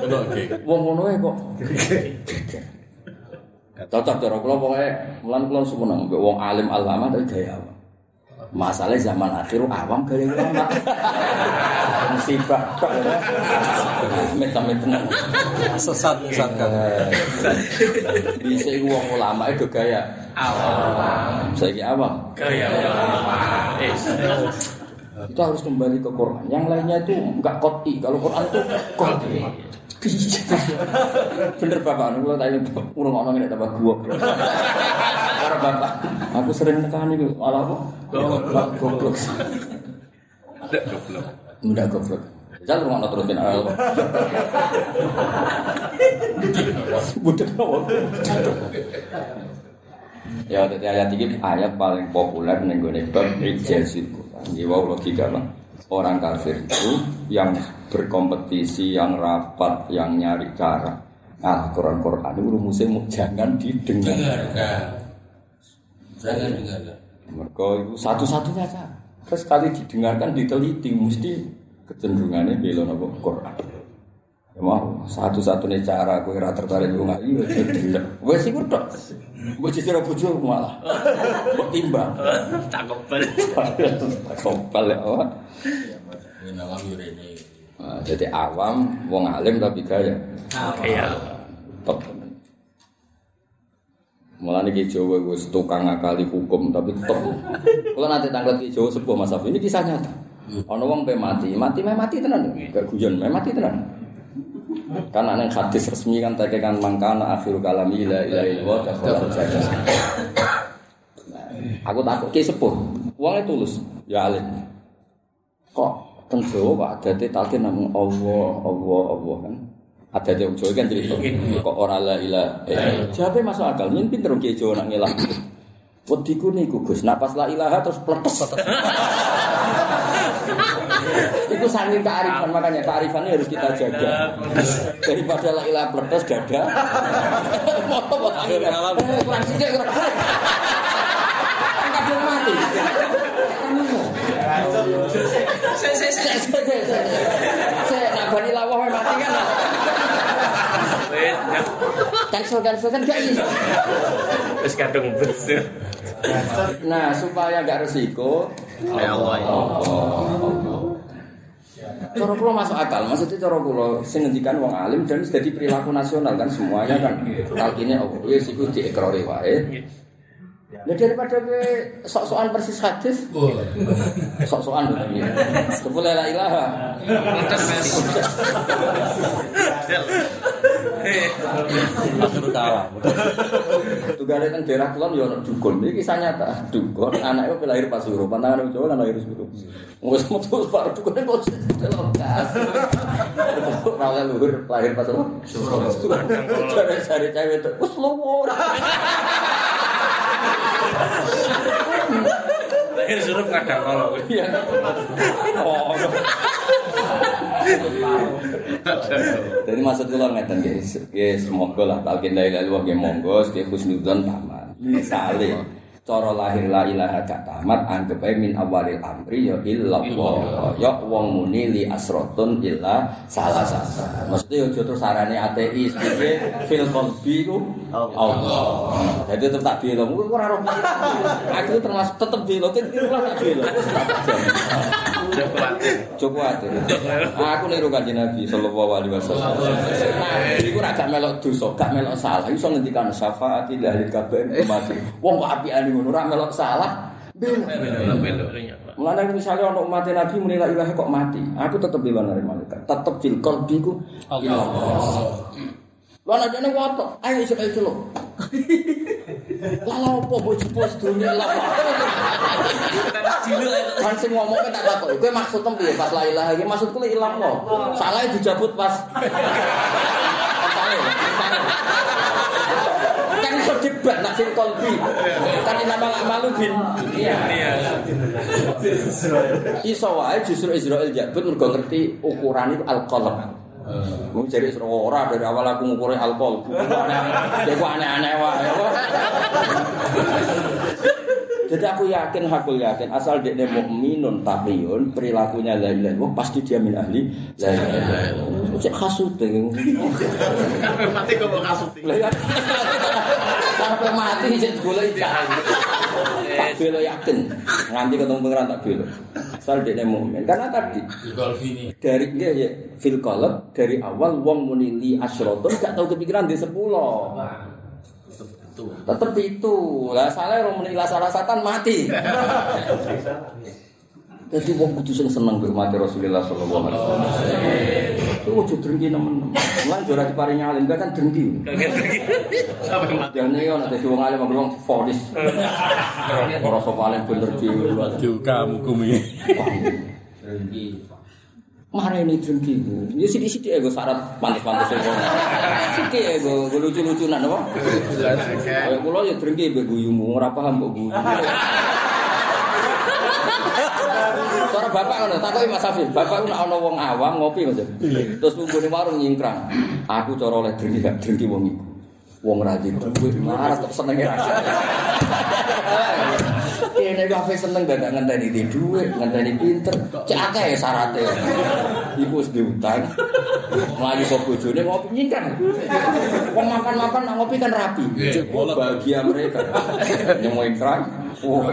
Wong ngono kok geger. Cocok cara kula pokoke mulan kula sumeneng mbek wong alim alama tapi gaya awam. Masalah zaman akhir awam gaya ulama. Musibah tok. Amit-amit tenan. Sesat sesat kan. Bisa iku wong ulama itu gaya awam. Saiki awam. Gaya. Eh, Itu harus kembali ke Quran. Yang lainnya itu enggak koti. Kalau Quran itu koti. Bener bapak, aku kalau tanya urung ngomong ini tambah gua. Karena bapak, aku sering tekan itu malah apa? Goblok, goblok. Enggak goblok. Jangan rumah terus bin al. Budak apa? Ya, jadi ayat ini ayat paling populer nih gue bab ijazil Quran. Jiwa logika bang. Orang kafir itu yang berkompetisi, yang rapat, yang nyari cara. Nah, Quran Quran itu rumusnya jangan didengar. Jangan dengarkan. Mereka itu satu-satunya cara. Terus sekali didengarkan, diteliti, mesti kecenderungannya belon apa Quran. Ya mau satu-satunya cara aku ora tertarik lunga iya jadi wes iku tok. Mbok cicira bojo malah. Mbok timbang. cakep banget. Kompal ya. oh. Ini yurene. Nah, jadi awam, wong alim tapi gaya. Iya. Top. Mulane ki Jawa wis tukang ngakali hukum tapi top. Kalau nanti tanggal ki Jawa sebuah Mas ini kisah nyata. Ono wong pe mati, mati meh mati tenan. Gak guyon, meh mati tenan. Kan aneh hadis resmi kan tekekan mangkana akhiru kalami la ilaha illallah dakhala jannah. Nah, Aku takut ki sepuh. Wong tulus, ya alim. Kok teng Jawa kok adate talkin namung Allah, Allah, Allah kan. Ada yang Jawa kan cerita. Kok ora la ilaha. Eh, jawabe masuk akal. Yen pinter ki Jawa nak ngelah. Wediku niku Gus, nak pas la ilaha terus pletes. Itu saking kearifan makanya kearifannya harus kita jaga. Daripada la ilaha pletes dada. Kok akhirnya. Eh, Kurang sithik kurang. Kan kadung mati. Se se se se. Se nak bani lawah mati kan. Cancel cancel kan gak iso. wes kadung betul. Nah, supaya gak resiko, Ya Allah. Cara kula masuk akal, maksudnya cara kula sing ngendikan wong alim dan dadi perilaku nasional kan semuanya kan. Talkine apa wis iku diekrori wae. Ya daripada kowe sok-sokan persis hadis, sok-sokan lho. Sepuluh la ilaha. Akhirul kalam. Tugale teng daerah kulon ya ono dukun. Iki kisah nyata. Dukun anake kok lahir Pasuruan, pantangan Jawa kan lahir Pasuruan. Wis metu pak dukune kok celokas. Ora oleh luhur lahir Pasuruan. Cari-cari cewek itu, wis luwur. Akhir suruh kadang kalau. Iya. Oh. Jadi maksud kula ngeten guys. Ya semoga lah talqin la ilaha illallah nggih monggo nggih husnudzon tamat. Misale cara lahir la ilaha gak tamat anggap ae min awalil amri ya illallah. Ya wong muni li asratun illa salah satu. Mesti aja terus sarane ateis iki fil qalbi ku Allah. Jadi tetep tak bela. Kowe ora roh Aku termasuk tetep bela, kira tak kuatir. Cukup atur. Aku niru kanjeng Nabi sallallahu alaihi wasallam. Nabi iku ora gak melok dosa, gak melok salah. Iso ngendikan syafaat ila ahli kabeh umat. Wong kok apikane ngono ora melok salah. Belok belok. Mulane misalnya ono umat Nabi muni la ilaha kok mati. Aku tetep bela nare malaikat. Tetep fil qalbi ku Allah. Lah nek dene woto, ayo iso ayo celuk. Lah lha opo mbok jebol lah. Kan sing ngomong kan tak takok, kowe maksudnya piye pas la ilaha iki maksudku lek ilang kok. Salahe dijabut pas Misalnya, misalnya. Kan iso debat nak sing kolbi. Kan inama malu bin. Iya. Iya. Iso wae justru Israel jabut mergo ngerti ukuran itu al-qalb. Mau hmm. jadi seru ora dari awal aku ngukurin alkohol. Jadi aneh-aneh wah. Jadi aku yakin, aku yakin asal dia nemu minun tahiyun perilakunya lain lain, wah pasti dia min ahli lain lain. Cek kasut deng. Mati kok kasut? Sampai mati cek gula ikan. Belo yakin nganti ketemu pengiran tak belo. Asal dia mukmin. Karena tadi dari dia ya fil qalb dari awal wong muni li asyrotun gak tahu kepikiran di sepuluh tetep itu lah salah orang muni la salah satan mati jadi wong kudu sing seneng mbek mati Rasulullah sallallahu alaihi wasallam itu ojo drengki nemen-nemen lan ora diparingi alim kan drengki Sampai mati. ini ana dadi wong alim ngomong wong fonis ora sapa alim bener dhewe Juga hukum ini. Mare ini drengki. Ya sithik-sithik gue syarat pantes-pantes ya. Sithik ya gue gue lucu-lucunan apa? Kayak kula ya drengki mbek guyumu, ora paham kok guyu. Cara bapak ngono, takoki Mas Afif, bapak nek ana wong awam ngopi Mas. Terus nggone warung nyingkrang. Aku cara oleh drengki gak drengki wong iku. Wong ra di marah tetep seneng ya. Kene kafe seneng gak ngenteni di duit, ngenteni pinter. Cek akeh syaratnya. Iku wis diutang. Mlayu kok bojone ngopi nyingkrang. Wong makan-makan ngopi kan rapi. Oh, bahagia mereka. Nyemo ingkrang. Oh,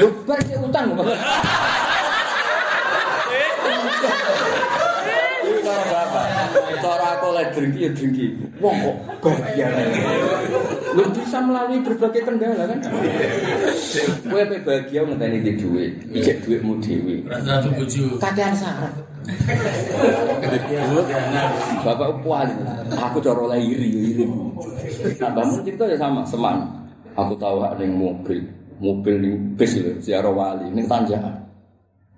lu bar sik utang. Cara bapak. Cara aku oleh drengki ya drengki. Wong kok bahagia. Lu bisa melalui berbagai kendala kan. Kowe pe bahagia ngenteni di duit, ijek duitmu dhewe. Rasa bojo. Kakean syarat. Bapak puan, aku cara oleh iri, iri. Nah, bangun cerita ya sama, seman. Aku tahu ada yang mobil, mobil ning bis lho, ziarah wali ning tanjakan.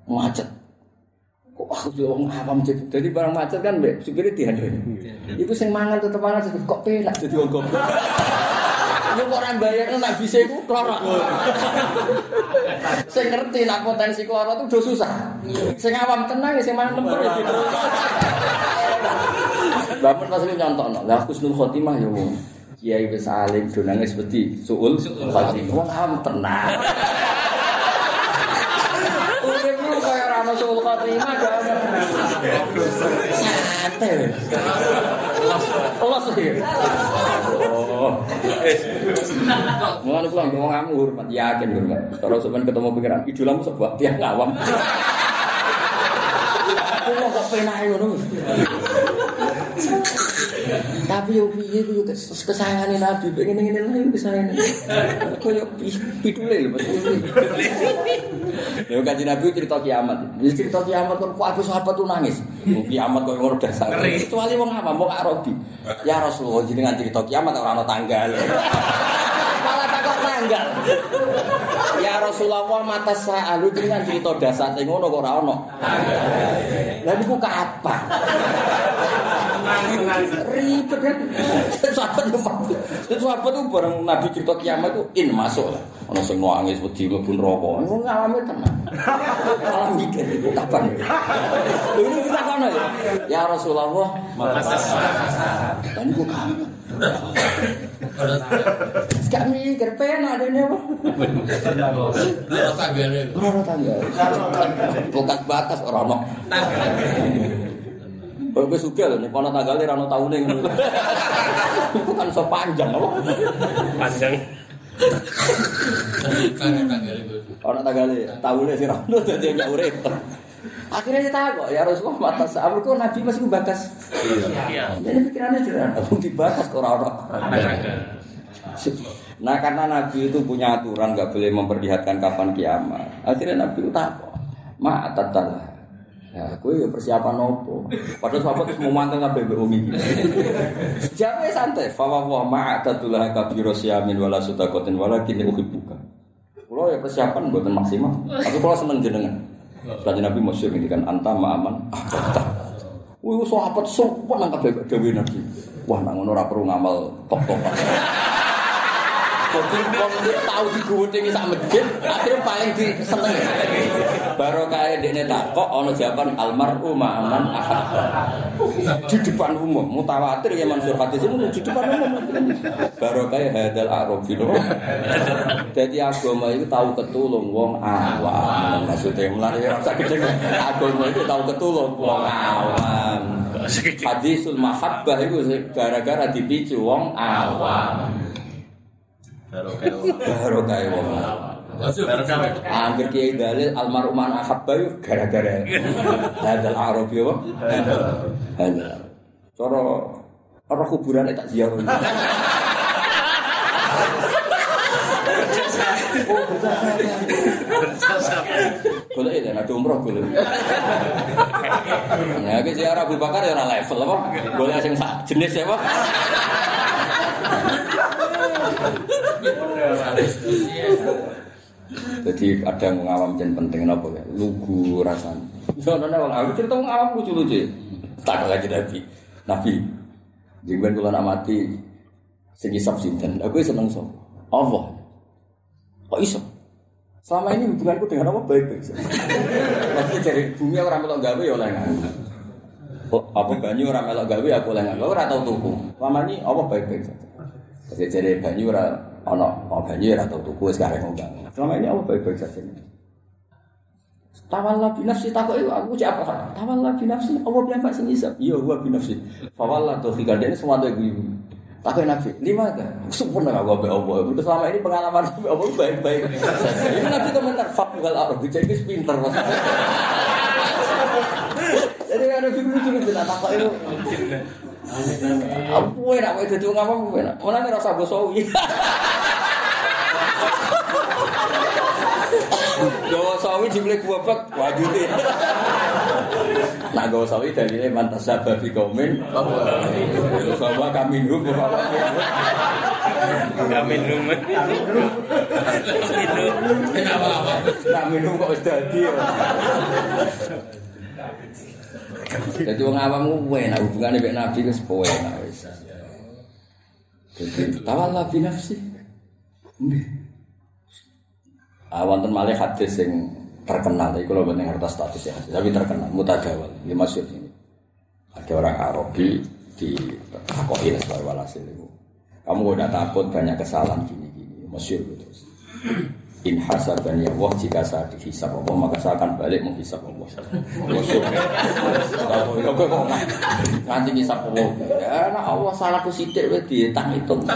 Macet. Kok aku juga wong awam jadi barang macet kan mbek supirnya diandani. Iku sing mangan tetep mangan kok penak jadi wong goblok. Lu kok ora bayar nak bisa iku klorot. Sing ngerti nak potensi klorot itu udah susah. Sing awam tenang ya sing mangan lembur ya gitu. Bapak pas ini nyontono, lah husnul khotimah ya. Kiai wis alim do nangis wedi suul khotimah. Wong awam tenang. Urip lu kaya ora ono suul khotimah gak ono. Santai. Los sih. Oh. Mulane kula ngomong kamu hormat yakin hormat. Kalau sampean ketemu pikiran idolamu sebuah tiang ngawam. Aku mau kok penae ngono. Tapi yo piye ku yo kes- kesayangane Nabi pengen ngene lah yo kesayangane. Kayak pidule lho Mas. Ya kanjeng Nabi cerita kiamat. Wis cerita kiamat kok kabeh sahabat tuh nangis. Kiamat kok ngono dasar. Kecuali wong apa wong Arabi. Ya Rasulullah jenengan cerita kiamat ora ana tanggal. Malah takut tanggal. Ya Rasulullah mata saya lu jenengan cerita dasar ngono kok ora ana. Lah niku kapan? Ribet kan. Sahabat itu mati. Terus sahabat itu bareng Nabi cerita kiamat itu in masuk lah. Ono sing nangis wedi mlebu neraka. Ngono ngalami tenan. Malah mikir itu kapan. Ini kita kono ya. Ya Rasulullah, dan iku kapan? Gak mikir pena ada apa? Orang tangga. Bukan batas orang Kalau gue suka loh, nih kono tanggalnya rano tahunnya ngono. Bukan so panjang apa? Panjang. Kan tanggane itu. Orang tanggalnya tahunnya si rano jadi nggak urip. Akhirnya tahu kok, ya Rasulullah mata saat kok Nabi masih batas. Iya. Jadi pikirannya jelas, aku dibatas ke orang-orang. Nah karena Nabi itu punya aturan nggak boleh memperlihatkan kapan kiamat. Akhirnya Nabi itu takut. Ma tatalah. Ya, gue ya persiapan nopo. Padahal sahabat terus mau mantel kabeh mbek umi. Jawabe santai. Fa wa wa ma tatalah kabiru siamin wala sutakotin wala kini uhibbuka. Kulo ya persiapan buatan maksimal. Tapi kulo seneng jenengan. Selanjutnya Nabi Musyir ini kan anta ma'aman ahbata. Wih, sahabat sopan nang kabeh dewe Nabi. Wah, nang ngono ora perlu ngamal top-topan. Jadi wong dia tahu diguwutingi sak masjid, akhirnya paling diseneng. Kayak dekne takok ana jawaban almaru ma'aman ahad. Di depan umum, mutawatir ya Mansur hadis itu di depan umum. Baru kayak hadal arabi lho. Jadi agama itu tahu ketulung wong awam. Maksudnya mulai ya rasa gede. Agama itu tahu ketulung wong awam. Hadisul mahabbah itu gara-gara dipicu wong awam. Baru kayak wong awam. Angger kiai dalil almarhum an ahabba yuk gara-gara hadal arabi apa? Hadal. Cara orang kuburan tak ziarah. Oh, berjasa. Boleh ya, ada umroh boleh. Ya, ke ziarah Abu Bakar ya ora level apa? Boleh sing sak jenis ya, Pak? Jadi ada yang ngawam jen penting apa ya? Lugu rasanya. Soalnya wong aku cerita wong awam lucu-lucu. Tak lagi Nabi. Nabi. Jengben kula nak mati sing isap sinten. Aku seneng sapa? Allah. Kok iso? Selama ini hubunganku dengan apa baik-baik saja. Maksudnya dari bumi orang melok gawe ya oleh. Oh, apa banyu orang melok gawe aku oleh nganggo ora tau tuku. Selama ini apa baik-baik saja. Jadi dari banyu ora ono oh, banyu ora tau tuku sekarang ngundang. Selama ini apa baik-baik saja. Tawalla bi nafsi takok itu aku cek apa? Tawalla bi nafsi Allah biar Pak sing isap. Iya gua bi nafsi. Fawalla tuh hikadene semua tuh ibu. Takoi Nabi, lima kan? Sempurna gak gue Allah. Itu selama ini pengalaman gue Allah baik-baik. Ini Nabi komentar, fak gal arab, bisa itu pinter. Jadi ada lucu gitu, nah takut itu. Aku enak kowe dadi wong apa kowe enak. Ora ngira usah boso iki. Dawa sawi dibeli gua wajute. Nah gua sawi dari ini mantas sabar di komen. Bawa kami nunggu. Kami nunggu. Kami nunggu. Kami nunggu kok sudah dia. Jadi wong awam ku enak hubungane mek Nabi wis poe enak wis. Jadi tawalla bi nafsi. Ah wonten malih hadis sing terkenal iki kula mboten ngertos status ya, tapi terkenal mutajawal. Ini masyhur ini. Ada orang Arabi di takoki sebagai walhasil itu. Kamu udah takut banyak kesalahan gini-gini, masyhur gitu. In hasabani Allah jika saya dihisab Allah maka saya akan balik menghisab Allah. Kok kok nanti hisab Allah. Ya nah Allah salahku sithik wis dietang hitung.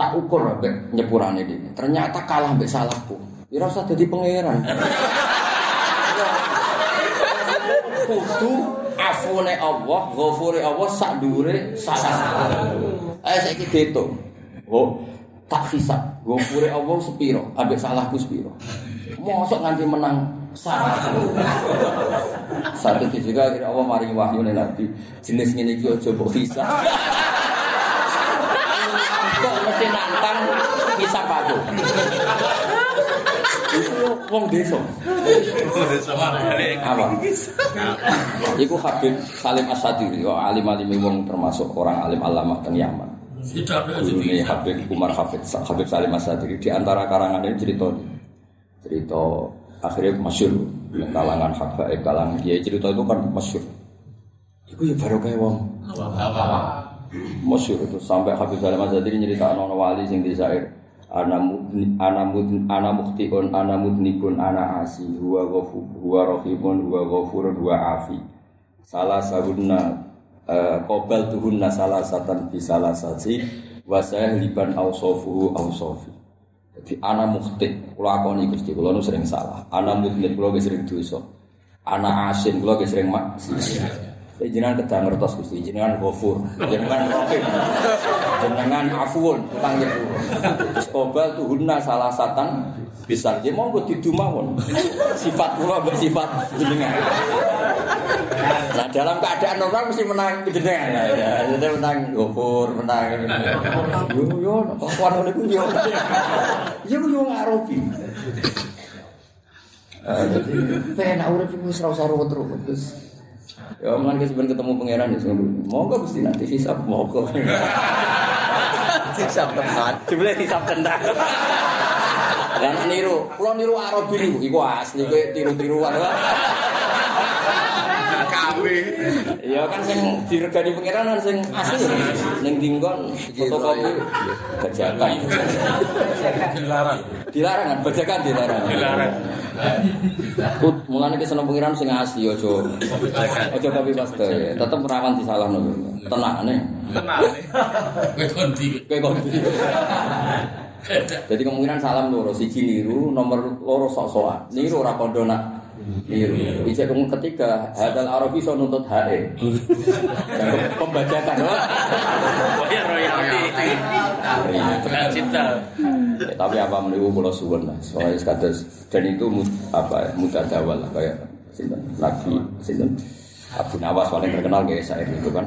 Tak ukur ambek nyepurane ini. Ternyata kalah ambek salahku. Ya usah jadi pangeran. Kudu afune Allah, ghafure Allah sak dhuwure salah. Ayo saiki diitung. Oh, tak hisab. Ghafure Allah sepiro, ambek salahku sepiro. Mosok nganti menang salah. Satu juga akhirnya Allah maringi wahyu nih Nabi jenis ini aja mbok hisab. Kok mesti nantang hisab aku. Itu wong desa. Apa? Iku Habib Salim Asadiri, oh, alim-alim wong termasuk orang alim alamah teng Yaman. Ini Habib Umar Hafid, Habib Salim Asadiri. Di antara karangan ini cerita cerita akhirnya masyur. Kalangan habaib kalangan dia cerita itu kan masyur. Iku ya baru kayak wong. Masyur itu. Sampai Habib Salim Asadiri nyerita ono wali sing di Zaire. Ana mudni ana mudni ana mudnibun ana asi huwa ghafur huwa rahimun huwa ghafurun huwa afi. Salah sabunna qabal tuhunna salah satan bi salah sati wa liban ausofuhu ausofi jadi ana mukhti. Kula akoni Gusti kula nu sering salah. Ana mudni kula ge sering dosa. Ana asin kula ge sering maksiat jenengan kedah ngertos Gusti, jenengan ghafur, jenengan rahim, jenengan afuun, utang nyepuro. Terus kobal tuhunna salah satan bisa dia mau buat tidur mawon. Sifat bersifat jenengan. Nah dalam keadaan normal mesti menang jenengan. Nah, ya, jadi menang ghafur, menang. Yo yo, kelakuan niku yo. Yo yo ngarobi. Eh, Jadi, wis ora usah ruwet terus. Ya mangan ke ben ketemu pangeran ya sungguh. Moga mesti nanti hisap moga. Hisap tenan. Dibeli hisap tenan. Lan niru, kula niru Arabi niku, iku asli kowe tiru-tiruan. Kawe. Ya kan sing diregani pangeran kan sing asli. Ning dinggon fotokopi bajakan. Dilarang. Dilarang kan bajakan dilarang. Dilarang. Put, mulane ki seneng pangeran sing asli aja. Aja tapi paste. Tetep rawan disalahno. Tenane. Tenang nih. Kowe kondi. Kowe kok Jadi kemungkinan salam loro, siji niru, nomor loro sok-sokan. Niru ora kondo nak niru. Ijek kemung ketiga, hadal Arabi iso nuntut HE. Pembajakan. Oh ya royalti. Cinta. Ya, tapi apa meniru kula suwun lah. Soalnya kados dan itu apa ya, mudah dawal lah kayak sinten Nabi sinten Abu Nawas paling terkenal kayak syair itu kan.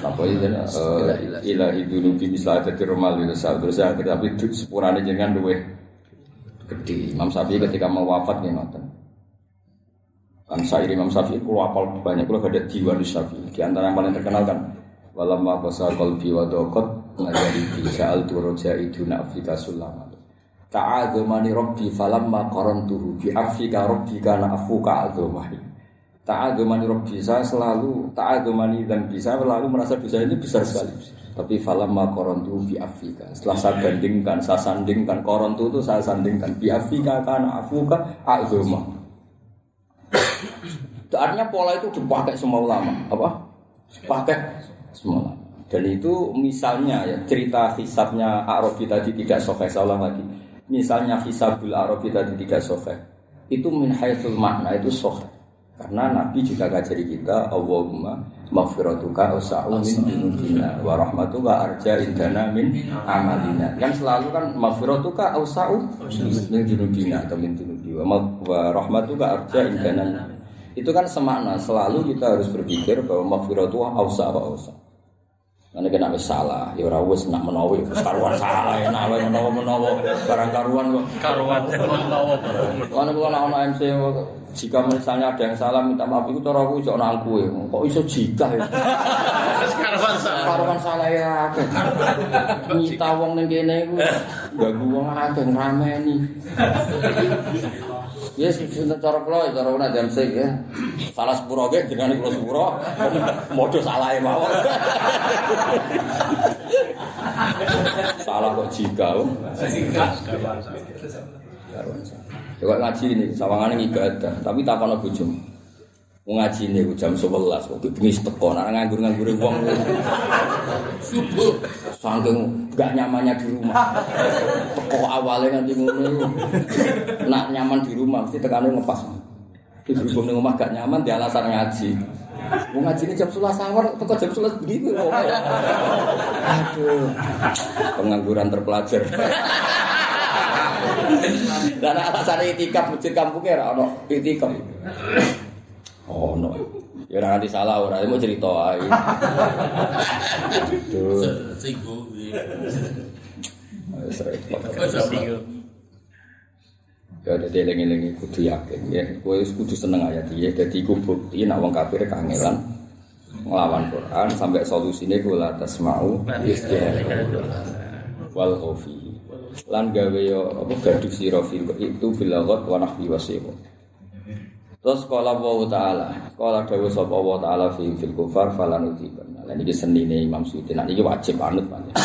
Apa itu eh, ilahi dulu bi mislah dadi romal itu terus ya tapi sepurane jenengan luwe gede. Imam Syafi'i ketika mau wafat nggih ngoten. Kan syair Imam Syafi'i kula apal banyak kula ada diwan Syafi'i. Di antara yang paling terkenal kan walamma qasa qalbi wa daqat ngajari bi sa'al tu roja'i duna afika sulama. Ta'adzamani rabbi falamma qarantuhu bi afika rabbi kana afuka adzamani. Ta'adzamani rabbi saya selalu ta'adzamani dan bisa selalu merasa dosa ini besar sekali. Tapi falamma qarantuhu bi afika. Setelah saya bandingkan, saya sandingkan qarantu itu saya sandingkan bi afika kana afuka adzamani. Artinya pola itu dipakai semua ulama. Apa? Pakai semua ulama. Dan itu misalnya ya cerita hisabnya Arabi tadi tidak saya ulang lagi. Misalnya hisabul Arabi tadi tidak sahih. Itu min haitsul makna itu sahih. Karena Nabi juga ngajari kita Allahumma maghfiratuka usa'u min dunubina wa rahmatuka arja indana min amalina. Kan selalu kan maghfiratuka usa'u min dunubina atau min dunubi wa ma- wa rahmatuka arja indana min itu kan semakna selalu kita harus berpikir bahwa maghfiratu ausa apa ausa Karena kena wis salah, ya ora wis nak menawa ya wis karuan salah ya nak menawa-menawa barang karuan kok. Karuan menawa. Karena kalau ana ana MC jika misalnya ada yang salah minta maaf itu cara aku iso nang kowe. Kok iso jika ya? Karuan salah. Karuan salah ya akeh. Nyita wong ning kene iku ganggu wong akeh ngrameni. Ya sinten cara kula cara ana jam sik ya. Salah sepuro ge jenenge kula sepuro. Modho salah e mawon. Salah kok jika. salah. Coba ngaji ini, sawangane ibadah, tapi tak kono bojomu. Ngaji ini jam 11, kok bengi teko, nak nganggur-nganggur wong. Subuh. Saking gak nyamannya di rumah. Teko awalnya nanti ngono. Nak nyaman di rumah mesti tekannya ngepas. Di berhubung di rumah gak nyaman di alasan ngaji. Mau ngaji ini jam 11 sahur, teko jam 11 begitu. Aduh. Pengangguran terpelajar. Dan alasan itikaf masjid kampungnya ono itikaf. Oh no. Ya ora nganti salah ora mau cerita ae. Aduh. Singgung. Wis repot. Kok singgung. Ya dadi eling-eling kudu yakin ya. Kowe wis kudu seneng ayat iki. Dadi iku bukti nek wong kafir kangelan nglawan Quran sampai solusine kula tasmau wal khofi. Lan gawe yo apa gaduh sira fil itu bilagot wa nahwi wasiqo. Terus kala wa taala, kala dawuh sapa wa taala fi fil kufar falanudikon. Lah niki senine Imam Suyuti. Nah niki wajib anut pancen.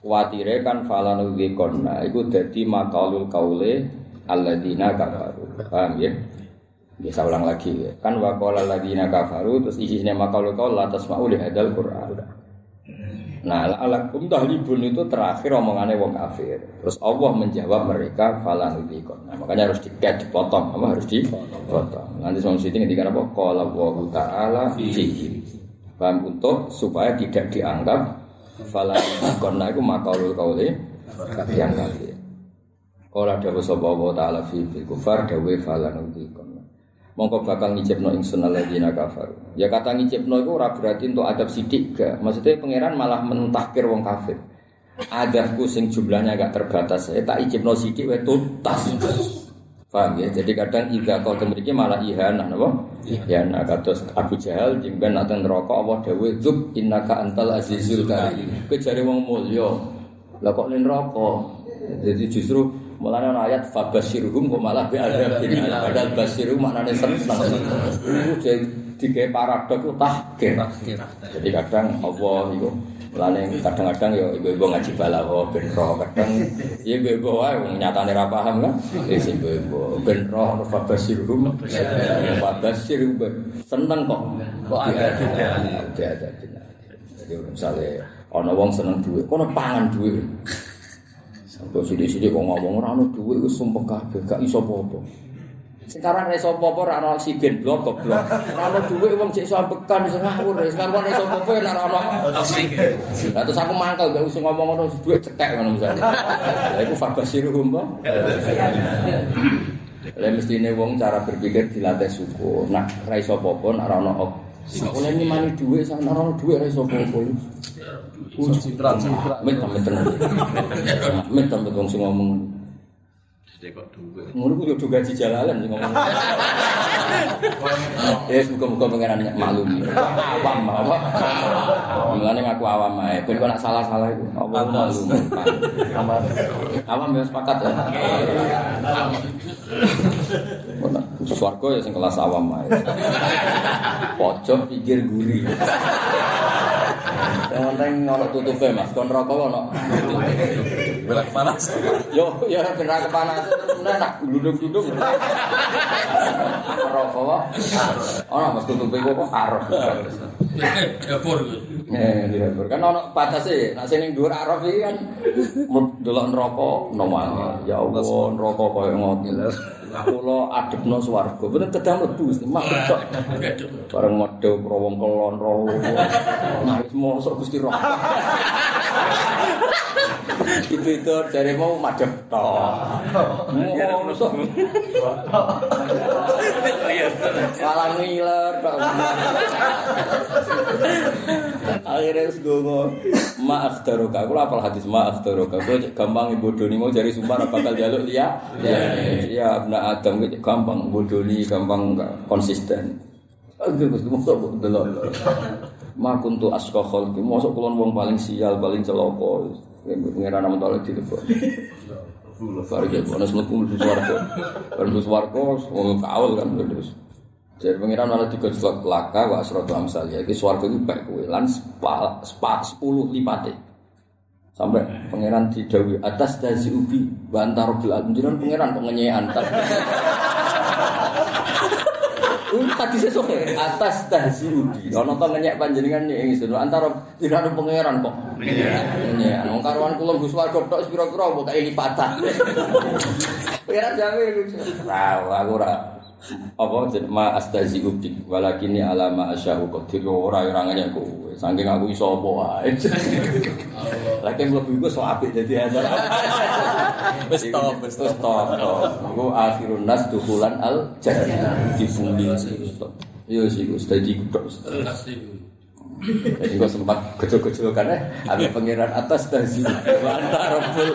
Kuatire kan falanudikon. Nah iku dadi makalul kaule alladzina kafaru. Paham ya? Bisa ulang lagi ya. Kan wa qala alladzina kafaru terus isinya makalul kaul la tasma'u li Qur'an. Nah, alakum tahlibun itu terakhir omongannya wong kafir. Terus Allah menjawab mereka falanudikon. Nah, makanya harus dikat dipotong, apa harus dipotong. Nanti sama sini ketika apa? Qala wa ta'ala fihi. Paham untuk supaya tidak dianggap falanudikon. Nah, itu makalul kauli yang kafir. Qala dawu sapa wa ta'ala fi fil kufar dawu falanudikon. Mongko bakal ngicipno ingsun alladzina kafaru. Ya kata ngicipno itu ora berarti untuk adab sidik gak. Maksudnya pangeran malah mentahkir wong kafir. Adabku sing jumlahnya agak terbatas. Ya tak icipno sidik wae tuntas. Paham ya? Jadi kadang ida kau memiliki malah ihana napa? Ihana kados Abu Jahal jimben nateng neraka Allah dawuh zub innaka antal azizul karim. Kowe jare wong mulya. Lah kok ning neraka? Jadi justru mulane ana ayat fabashirhum kok malah bi ada padahal basyiru maknane seneng. Iku jadi digawe paradok ku tahkir. Jadi kadang Allah iku mulane kadang-kadang ya ibu-ibu ngaji balaghah ben roh kadang ya ibu-ibu wae wong nyatane ra paham kan. Wis ibu-ibu ben roh fabashirhum fabashirhum seneng kok. Kok ada ada Jadi misalnya ana wong seneng duit, kono pangan duit. Sampai sini-sini kok ngomong ora ono dhuwit wis sumpah kabeh, gak iso apa-apa. Sekarang iso apa-apa ora ono oksigen blok goblok. Ora ono dhuwit wong cek iso ambekan iso ngawur. Sekarang iso apa-apa ora ono oksigen. Lah terus aku mangkel gak usah ngomong ngono dhuwit cetek ngono misalnya. Lah iku fabasiruhum po. Lah mestine wong cara berpikir dilatih syukur. Nah, ra iso apa-apa ora ono Oleh nyimani dhuwit sak ora ono dhuwit ra iso apa-apa. Amit wong sing ngomong. kok duwe. Ngono ku yo do gaji jalalan sing ngomong. Ya muga-muga pangeran maklum. Awam apa? Mulane ngaku awam ae. Ben kok nak salah-salah iku apa maklum. Awam ya sepakat ya. Swarga ya sing kelas awam ae. Pojok pikir guri. Yang penting ono tutupe Mas, kon rokok ono. Belak panas. Yo, ya benar kepanasan tenan nak gluduk-gluduk. Rokok wae. Ono Mas tutupe kok arep. Dapur. Eh, di dapur. kan ono batase. Nek sing ning dhuwur arep iki kan delok neraka nomane. Ya Allah, neraka koyo ngono. Kula adepno swarga. Bener kedah mlebu Gusti. Maksa. Bareng medhe wong kelon roh. Mosok Gusti roh. Itu itu dari mau madep toh. Mosok. Malah ngiler. Akhirnya wis dongo. Ma akhtaruka. Kula apal hadis ma akhtaruka. Kula cek gampang bodoni mau cari sumpah ora bakal jaluk liya. Ya, ya abna Adam cek gampang bodoni, gampang konsisten. Mosok kok delok. Ma kuntu asqa khalqi. Mosok kulon wong paling sial, paling celaka. Pengiran nama tolak di depan. Baru jadi bonus mlebu mlebu swarga. Mlebu swarga wong kaul kan terus. Jadi pengiran malah digojlok laka wa asratu amsal ya. Iki swarga iki baik kowe lan spa 10 lipate. Sampai pangeran didawi atas dasi ubi bantar bil alhamdulillah pangeran kok ngenyekan Tadi sesuk atas dasi ubi. Ono to ngenyek panjenengan ning ingsun antara tidak pangeran kok. Ngenyekan. Wong karuan kula Gus warga tok pira-pira kok kayak lipatan. Pangeran jawe Wow, aku ora apa jeneng ma astazi ubi walakini alama asya'u qadir ora ora ngenyek kowe. Saking aku iso apa wae. Lagi mlebu iku so apik dadi azar. Wis stop, wis Terus stop. Iku akhirun nas dukulan al jannah di bumi stop. Yo sih Gus dadi kutok. Jadi gue sempat kecil-kecil ya, ada pangeran atas dan sini, antara full.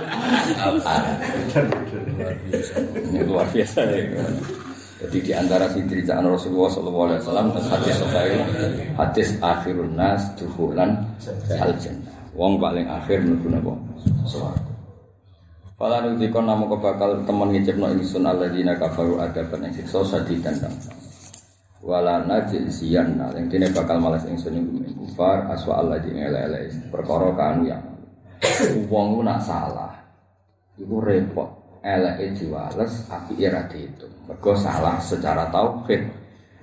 Ini luar biasa ya. Jadi di antara sidritaan Rasulullah Sallallahu Alaihi Wasallam dan hadis sahih hadis akhirun nas duhulan al jannah. Wong paling akhir menuju napa? Swarga. Fala nudikon namu kebakal temen ngicipno ingsun alladzina kafaru adaban ing siksa sadidan kang. Wala najil siyan yang dene bakal malas ingsun ing kufar aswa alladzina ele-ele perkara kanu yang. Wong nak salah. Iku repot. Eleke diwales api ora dihitung. Mergo salah secara tauhid.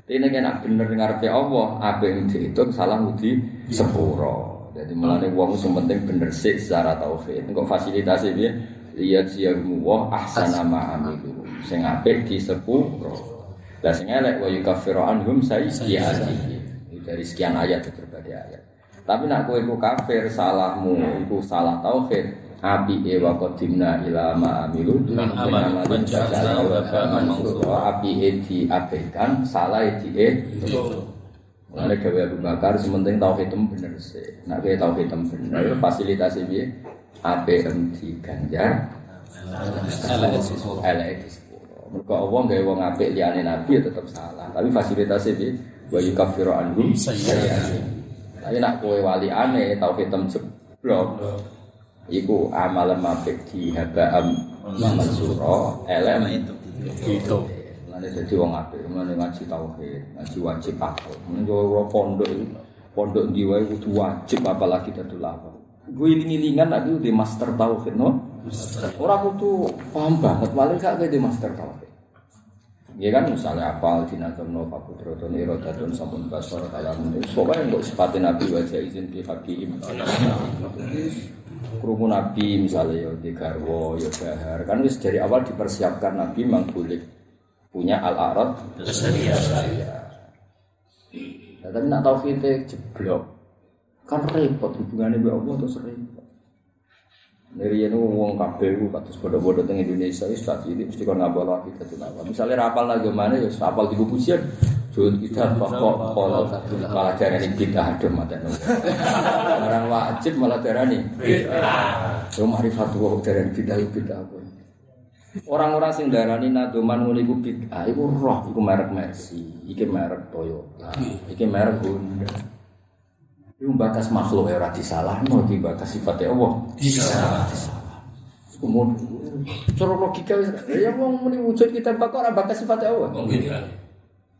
Ini kan bener ngarepe Allah, apa yang dihitung salah mudi sepuro. Jadi mulane wong sing penting bener sih secara tauhid. Engko fasilitasi piye? Lihat siyamu wa ahsana ma amilu. Sing apik di sepuro. Lah sing elek wa yukaffiru anhum sayyi'atihim. Ini Dari sekian ayat itu berbagai ayat. Tapi nak kowe kafir, salahmu iku salah tauhid. Api ewa kodimna ila ma amilu Dan amal menjadi wabaman mansura. Api e diabaikan, salah e di Mulane gawe Abu Bakar sementing tauhid itu bener sih. Nek kowe tauhid itu bener, fasilitasi piye? APM Elek siswa. elek di sepuro. Mergo Allah gawe wong apik liyane nabi ya tetep salah. Tapi fasilitasnya piye? Wa yukaffiru anhum sayyi'atihim. Tapi nak kowe wali aneh tauhid tem jeblok. Iku amal apik di haba'am mansura, elek itu Gitu. Mulane dadi wong apik, mulane ngaji tauhid, ngaji wajib. Mulane yo pondok iki, pondok wae kudu wajib apalagi dadi lawang. Gue iling-ilingan aku di master tauhid no. Ora kudu paham banget, paling gak di master tauhid. Ya kan misalnya apal dinatomno fakudrotun irodatun sampun basor kalam Pokoknya untuk sifatin Nabi wajah izin di hakim Kerumun Nabi misalnya ya di garwo, ya bahar. Kan wis dari awal dipersiapkan Nabi boleh punya al-arad. Ya, tapi nak tahu kita jeblok. Kan repot hubungannya dengan Allah terus repot. Dari ini wong kabeh ku kados bodoh-bodoh teng Indonesia wis saat ini mesti kon ngabal lagi dadi apa. Misalnya rapal lagi mana ya rapal di pujian. Jod kita pokok kalau malah darani kita adem mata Orang wajib malah darani. Yo marifat wa darani kita kita apa. Orang-orang sing darani nadoman ngono iku bid'ah iku roh iku merek Mercy, iki merek Toyota, iki merek Honda. Iku bakas makhluk ya ora disalahno di bakas sifatnya Allah. Iya. Kemudian cara logika ya wong muni wujud kita bakal ora bakas sifatnya Allah.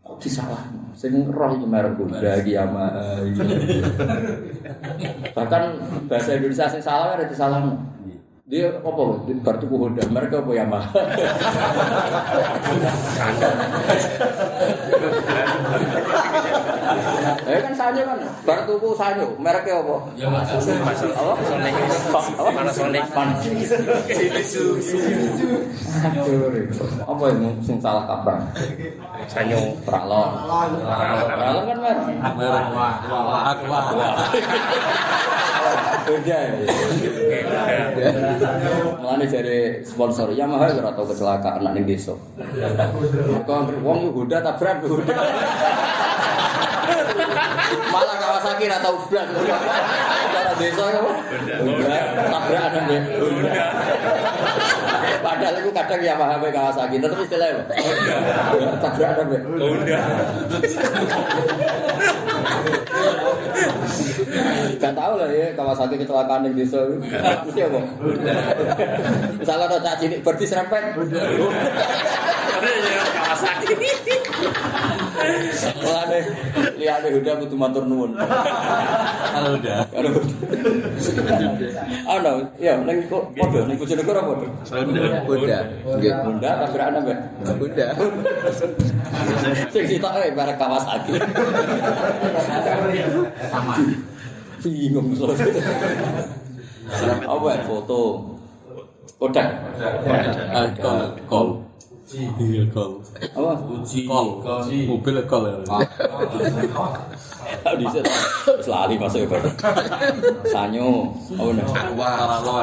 Kok disalahno? Sing roh iki merek Honda iki ama. Bahkan bahasa Indonesia sing salah ora disalahno. Dia apa? Di bar tuku Honda, mereka apa Yamaha? Eh kan sanyo kan, bar tuku sanyo, mereknya apa? Ya Mas. Apa? Apa? Panasonic. Apa yang sing salah kaprah? Sanyo. Pralon. Pralon kan merek. Merek Aqua. Honda. ya. Mulane dari sponsor Yamaha ora tau kecelakaan anak ning desa. Kok wong Honda tabrak Honda. Malah Kawasaki ora tau blas. Cara desa ya. Honda tabrak anak ning Honda. Padahal itu kadang Yamaha be Kawasaki tetep istilahnya. Honda. Tabrak anak be Honda. Gak tau lah ya Kawasaki kecelakaan di desa. Mesti apa? Misalnya ada cak cilik berarti serempet. Kawasaki. Setelah nih, lihat nih matur nuwun. Halo Huda. Halo Huda. Ah, ya, ning kok padha neng kucing negara padha. Huda, Huda, Huda, Huda, tapi rakyat nabe. Huda. Sih kita kayak para kawas. Sama. Bingung loh. Apa foto? Kodak. Kodak. Kodak. Iya kol. Apa? Uji. Kol. Mobil kol ya. Di situ selali masuk ke Sanyo. Apa nih? Aqua.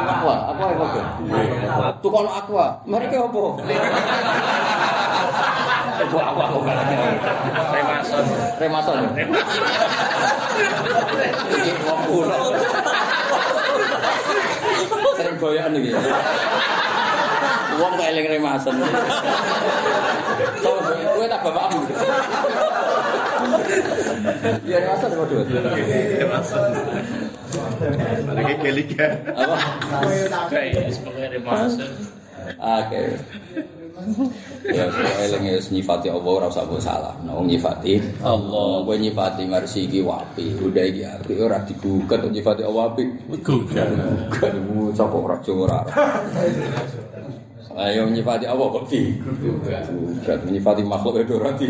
Aqua, apa yang apa? Tukang aqua. Mereka apa? Itu aqua kok Remason. Remason. Kuno. Sering goyaan iki. Wong kok eling remasen. So, kowe tak bapakmu. Iya remasen apa dua? Lagi keliga. Apa? Kayak sebagai remasen. Oke. Ya, eling wis nyifati Allah ora usah salah. Wong nyifati Allah, kowe nyifati marsi iki wapi, udah iki apik ora digugat nyifati Allah apik. Gugat. Gugat mu sapa ora Jawa ora. Ayo nyifati Allah kok di gugat nyifati makhluk itu ora di.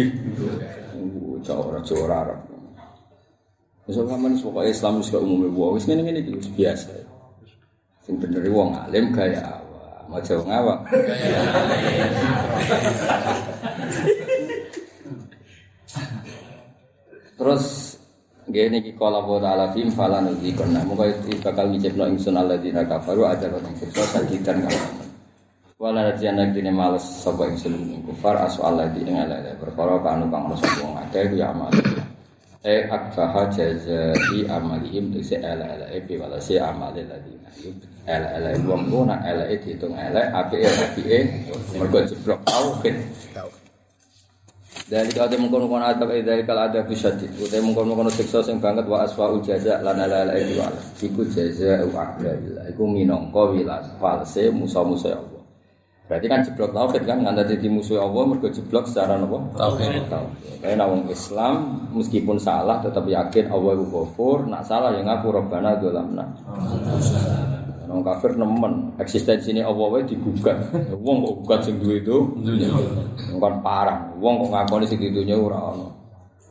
Jawa ora Jawa ora. Wis sampean pokoke Islam wis umume wong wis ngene-ngene iki biasa. Sing bener wong alim gaya awak. Mau jauh ngawak. Terus Gini ki kala wa ta'ala fim fala nuzikon Nah muka itu bakal ngicipno ingsun alladzina kafaru aja kau siksa sajidan kamu Wala rajian lagi dini males ingsun ing kufar asu alladzina ngalala Berkara kanu kang rasa wong akeh ya amal. Eh akbaha jazai amalihim Tuksi ala ala ebi wala si amali ladina Ala ala wong ku nak ala e dihitung ala Api e api e Mergo jeblok. Tauhid dari kau temu kono kono adab eh dari kalau ada bisyadid, utai mengkono kono siksa sing banget wa aswa ujaza lan ala ala itu ala. Iku jaza wa akdalillah. Iku minangka wilas false musa musa Allah. Berarti kan jeblok tauhid kan nggak jadi musuh Allah mergo jeblok secara nopo Tauhid. Karena wong Islam meskipun salah tetap yakin Allah itu ghafur, nak salah yang ngaku robbana dolamna. Wong kafir nemen eksistensi ini Allah wae digugat. Wong kok gugat sing duwe itu kan parah. Wong kok ngakoni sing dunya ora ono.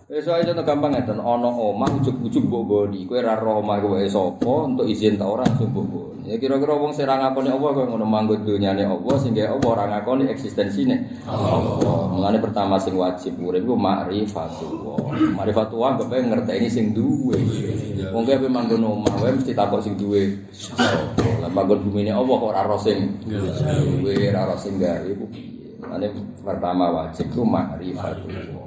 Wis ae contoh gampang ngeten, ana omah ujug-ujug mbok goni. Kowe ora roh omah kowe sapa untuk izin ta ora langsung mbok goni. Ya kira-kira wong sing ora ngakoni Allah kowe ngono manggut dunyane Allah sehingga Allah ora ngakoni eksistensine Allah. Mulane pertama sing wajib urip iku ma'rifatullah. Ma'rifatullah kepe ngerteni sing duwe. Wong kowe manggon omah wae mesti takok sing duwe. Lah manggon bumine Allah kok ora roh sing duwe, ora roh sing gawe iku piye. Mulane pertama wajib ku ma'rifatullah.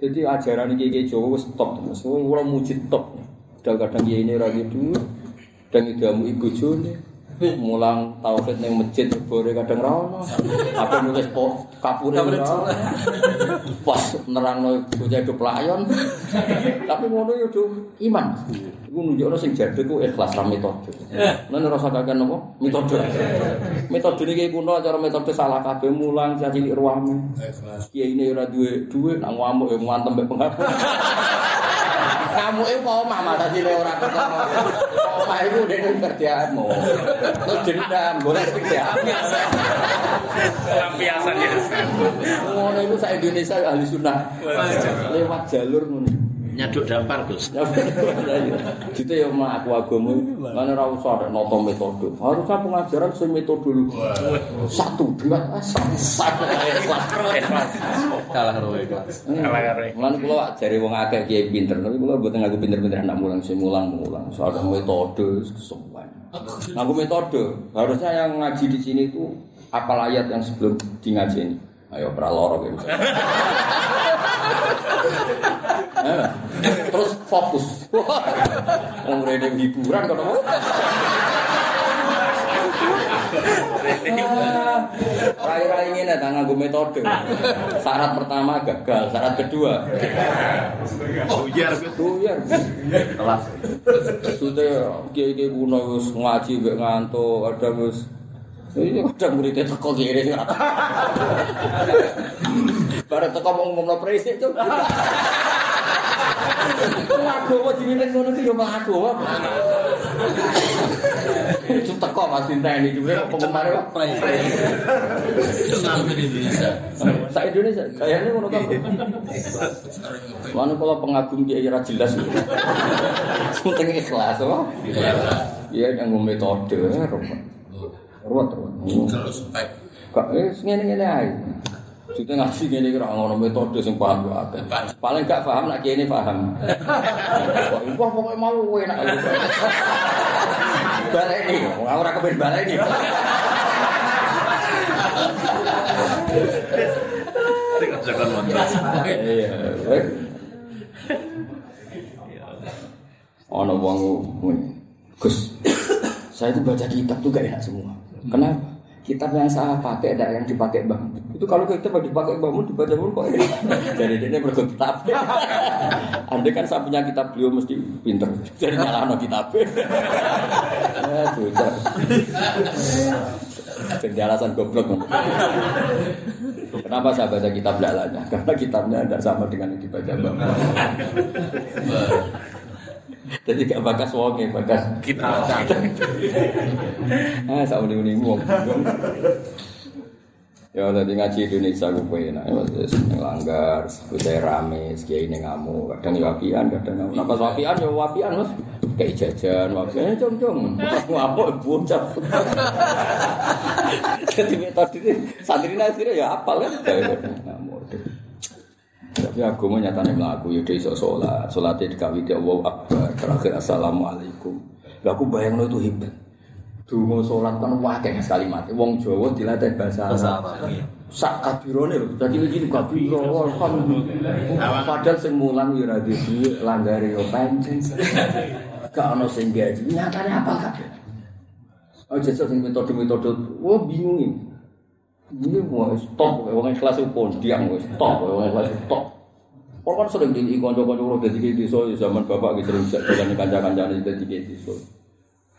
Jadi ajaran ini kayak Jawa wis top terus. Wong ora muji top. Kadang-kadang kiai ini ora gitu. Dan idamu ibu jone. Mulang tauhid ning masjid bore kadang ra ono. Apa nulis po kapure ora. Pas nerangno bocah do pelayon. Tapi ngono yo do iman. Iku nunjukno sing jadhe ku ikhlas ra metode. Lan ora usah kakek napa? Metode. Metode iki kuno cara metode salah kabeh mulang cilik ruwame. Kiai ini ora duwe duwe nang ngamuk ya ngantem mbek penghapus. Ngamuke apa omah mata sile ora ketemu. Omah iku dene kerjaanmu. Terus dendam golek kerja. Lampiasan ya. Ngono iku sak Indonesia ahli sunnah. Lewat jalur ngono. Nyaduk dampar, Gus. Gitu ya mak aku agama mana ora usah ada noto metode. Harusnya pengajaran sing metodologi. Satu dua satu Ikhlas. Kalah roh ikhlas. Kalah. Mulan kula jare wong akeh kiai pinter, tapi kula mboten ngaku pinter-pinter anak mulang sing mulang-mulang. Soal metode kesuwen. Ngaku metode, harusnya yang ngaji di sini itu apal ayat yang sebelum di ngaji ini. Ayo praloro gitu. Terus fokus. Wong hiburan apa? Rai-rai ini tak nganggo metode. Syarat pertama gagal, syarat kedua Buyar. buyar. Kelas. Sudah kiai-kiai kuno wis ngaji mbek ngantuk, ada wis ini ada muridnya teko kiri Bareng teko mau ngomong presik tuh. Lagu apa diwiling ngono yo lagu apa. Itu teko Mas Dinta ini juga penggemar apa? Sampai di Indonesia. Sa Indonesia kayaknya ngono kan. Mana kalau pengagum dia ora jelas. Penting ikhlas apa? Iya yang metode ruwet. Ruwet ruwet. Terus spek. Kak eh ngene-ngene ae. Kita ngaji ngene iki ora ngono metode sing paham yo akeh. Paling gak paham nak kene paham. Wah pokoke mau enak. Baleni, ora kepen baleni. Jangan montras. Iya. Ono wong. Gus, saya itu baca kitab tuh gak enak semua. Kenapa? kitab yang saya pakai ada yang dipakai bang itu kalau kitab yang dipakai bang Mun dibaca pun kok ini jadi dia berikut kitab andai kan saya punya kitab beliau mesti pinter jadi nyala kitab ya sudah jadi alasan goblok Kenapa saya baca kitab lalanya? Karena kitabnya tidak sama dengan yang dibaca Bang. Jadi gak bakas wonge, bakas Kita. Ah, sak uni-uni wong. Ya tadi ngaji Indonesia gue pengen, ya wes langgar, gue rame, kiai ini ngamu, kadang ya wapian, kadang ngamu. Napa wapian ya wapian mas, kayak jajan, wapian ya cung cung, ngamuk bocah. Jadi metode santri akhirnya ya apal kan, ngamuk. Tapi aku mau nyatanya melaku, ya iso sholat, sholatnya dikawin dia wow akbar, terakhir assalamualaikum. Lah aku bayang itu hebat. Dungo sholat kan wakil sekali mati. Wong Jawa dilatih bahasa Arab. Sak kabirone lho. Dadi iki kabiro alhamdulillah. Padahal sing mulang ya ora duwe langgare yo pancen. Gak ono sing gaji. Nyatane apa kabeh? Oh jasa sing metode-metode, wah bingung ini. Ini mau stop, wong kelas pun diam stop, wong kelas stop. Kok kan sering di dadi ki desa ya zaman bapak ki sering jalan kanca-kancane dadi ki desa.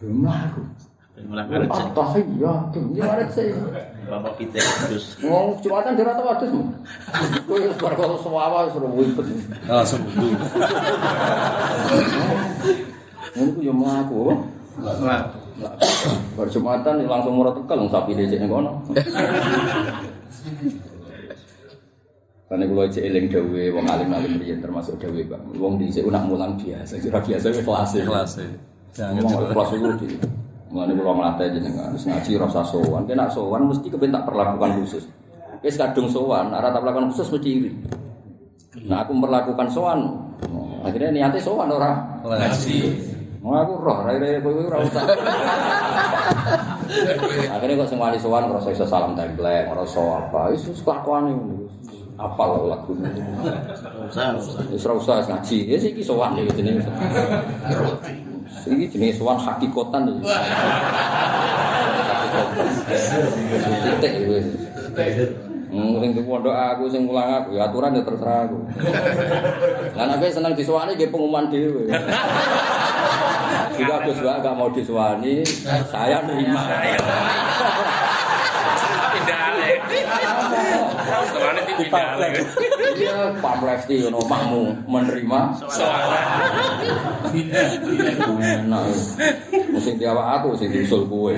Belum aku. Mulai ngaret sih. Apa iya, gimana sih? Bapak kita terus. Ngomong Jumatan di rata wadus mu. Kowe wis bar kalau sewawa suruh wipet. Langsung buku. Ngono ku yo mlaku. Bar Jumatan langsung murah tekel wong sapi dhisik ning kono. Karena kalau aja eling dawe, wong alim alim riyen termasuk dawe bang. Wong dhisik unak mulang biasa, kira biasa wis kelas e. Kelas e. Jangan Ngomong kelas itu di. Mulane kula nglatih jenengan, wis ngaji rasa sowan. Kena sowan mesti kepen tak perlakukan khusus. Wis kadung sowan, ora tak perlakukan khusus mesti iri. Nah aku memperlakukan sowan. Oh, Akhirnya niatnya sowan ora. Ngaji. Mau aku roh, rai-rai kowe ora usah. Akhirnya kok wani sowan ngrasa iso salam templek, ngrasa apa, wis kelakuane ngono. Apal lagu. Usah, usah. Wis ora usah ngaji. Ya iki sowan iki jenenge. Iki jenenge sowan hakikatan iki. Titik wis. Hmm, sing di pondok aku sing mulang aku ya aturan ya terserah aku. Nek kowe seneng disuwani nggih pengumuman dhewe. Jika Gus Wak gak mau disuwani, saya nerima. Soalnya di alih. Iya, Pak Lesti ono makmu menerima. Enak. Sing diawak aku sing diusul kowe.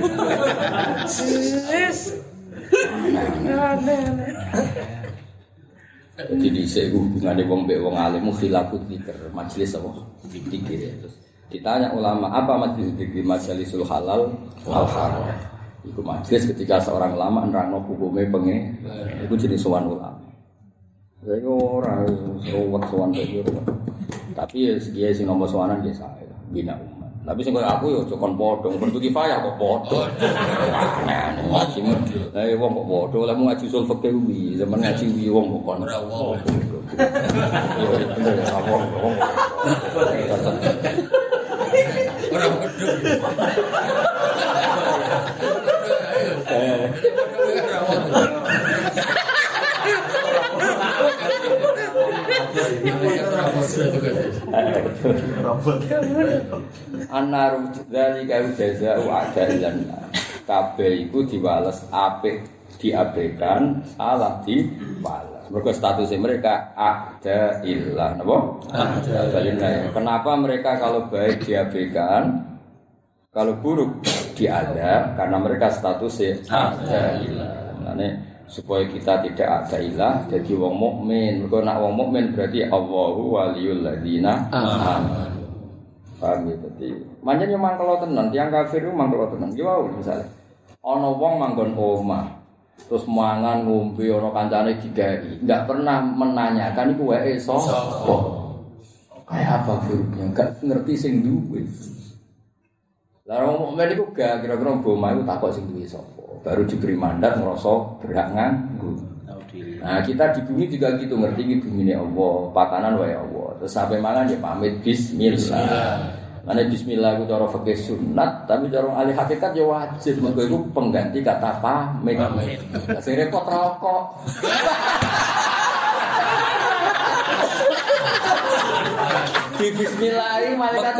Jadi di hubungan wong mbek wong alim khilafut dzikir, majelis apa? Dzikir ya. Terus ditanya ulama, apa majelis dzikir majelisul halal wal haram? Iku majelis ketika seorang ulama nerangno hukume pengen, iku jenis sowan ulama. Saya ora seruwet sowan iki. Tapi ya dia sing nomor sowanan ya saya bina umat. Tapi sing koyo aku yo cokon padha, bertu kifayah kok padha. Nah, ngaji Lah ya wong kok padha, lah mau ngaji usul fikih kuwi, zaman ngaji kuwi wong kok kon. Wong. Ora wong. Anaru dari kau jaza ada dan kabeh iku diwales apik diabaikan salah diwales. Mereka statusnya mereka ada ilah, napa? Kenapa mereka kalau baik diabaikan, kalau buruk diada karena mereka statusnya ada ilah. Nah, supaya kita tidak ada ilah jadi wong mukmin. Mergo nak wong mukmin berarti Allahu waliyul ladina amanu. Paham ya dadi. Manjen yo mangkelo tenan, tiyang kafir yo mangkelo tenan. Yo wae misale. Ana wong manggon omah. Terus mangan ngombe ana kancane digawe. Enggak pernah menanyakan iku wae sapa. Kayak apa firupnya? Enggak ngerti sing duwe. Lah wong mukmin iku gak kira-kira omah iku takok sing duwe sapa. Baru diberi mandat ngerasa berhak nganggo. Nah kita di bumi juga gitu ngerti ini bumi ini Allah, pakanan wae Allah. Terus sampai mangan ya pamit Bismillah. Ane bismillah itu cara fikih sunat, tapi cara ahli hakikat ya wajib. Mergo iku pengganti kata pamit. Lah sing repot rokok. Di bismillah ini malaikat.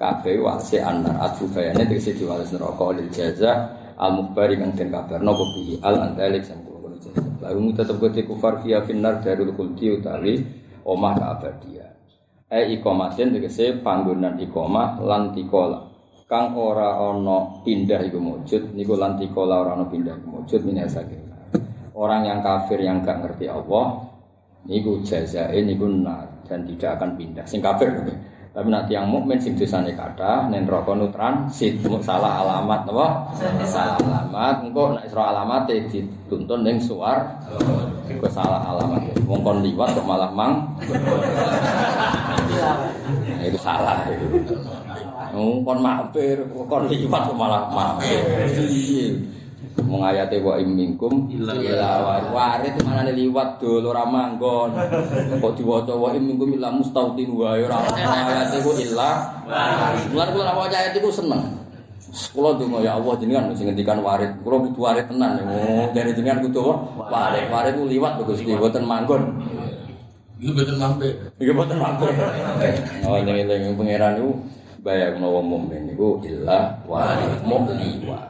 Kabeh wasi anar atu bayane tegese diwales neraka lil jaza al mukhbari kang den kabar napa bihi al antalik sang kono jaza. Lalu tetep kote kufar via finnar darul kulti utawi omah keabadian. E ikomatin tegese panggonan ikomah lan tikola. Kang ora ana pindah iku mujud niku lan tikola ora ana pindah iku mujud minal saking. Orang yang kafir yang gak ngerti Allah niku jazae niku nar dan tidak akan pindah. Sing kafir. Tapi nanti yang mukmin sing dosane kathah nen neraka nu transit salah alamat napa? Salah alamat engko nek isra alamat dituntun ning suar. Engko salah alamat. Wong kon liwat kok malah mang. Nah, itu salah itu. Wong kon mampir, kon liwat kok malah mampir. Iya. Mung ayate wa im minkum ila wa- warit manane liwat dul ora manggon. Kok diwaca wa im minkum ila mustautin wa ora ayate ku illa. Mulane kula waca ayat iku seneng. Kula donga ya Allah jenengan sing ngendikan warit. Kula kudu warit tenan. Oh, dari jenengan kudu warit. Warit ku liwat kok Gusti, boten manggon. Iku betul mampir. Iki boten manggon. Oh, eling-eling pangeran niku bayangno wong mukmin niku illa warit liwat.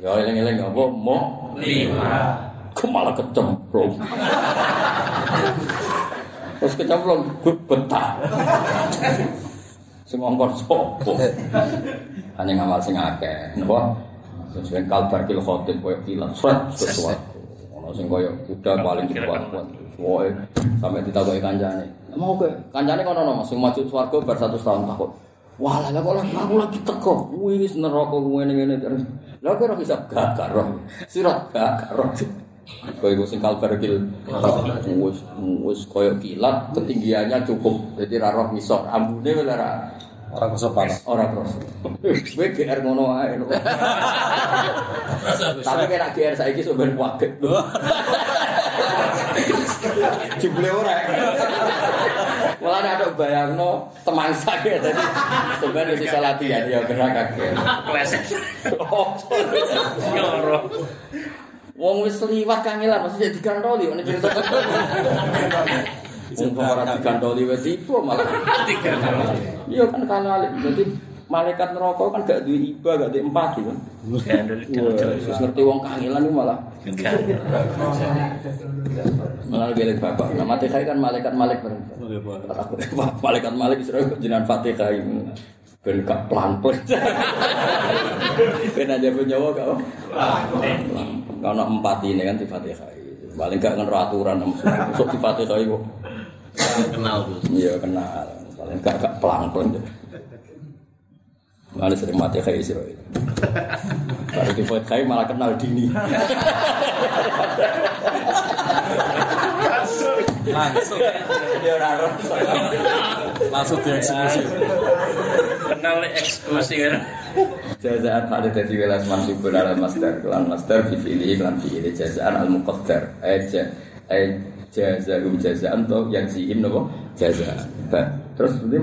Ya eling-eling apa mau Lima. Kok malah kecemplung. Terus kecemplung gue betah. Sing ngongkon sapa? Hanya ngamal sing akeh. Napa? Sesuai kalbar kil khotib koyo kilat sret sesuatu. Ono sing koyo kuda paling kuat kuat. Woe sampai ditakoki kancane. Mau ke kancane kono ono Mas sing maju swarga bar 100 tahun takut. Wah, lah kok lagi aku lagi teko. Wis neraka ngene ngene terus. Lha kok ora bisa gagak roh. Sirat gagak roh. Kau itu singkal bergil Wus, wus, koyok kilat Ketinggiannya cukup. Jadi raro misor Ambune ini lera Orang kosong panas Orang kosong Gue GR ngono aja Tapi kena GR saiki ini sobat waget Jebule ora. Malah nek ada bayangno teman saya tadi sebenarnya bisa latihan ya kena kaget. Kleset. Oh, Nyoro. Wong wis liwat kangelan mesti digantoli ono cerita. Wong ora digantoli wis tiba malah. Iya kan kanal. Jadi malaikat neraka kan gak duwe iba, gak duwe. Gandul. Wah, wis ngerti wong kangelan itu malah malah gelek bapak. Nah, Fatihah kan malaikat-malaikat bareng. Malaikat malaikat Israel jenengan Fatihah ini. Ben gak pelan-pelan. Ben aja nyawa gak. Karena empat ini kan di Fatihah. Paling gak ngerti aturan masuk di Fatihah itu. Kenal Gus. Iya kenal. Paling gak gak pelan-pelan. Malah sering mati kayak Israel. Kalau di Fatihah malah kenal dini. Langsung. Dia ora rasa. Langsung dieksekusi. Kenal eksekusi kan. Jazaan pada dari wilayah mansubun ala masdar kelan masdar fi fi'li kelan fi'li jazaan al muqaddar eh ja- eh jazaum jazaan to yang sihim nopo jazaan Ba- terus kemudian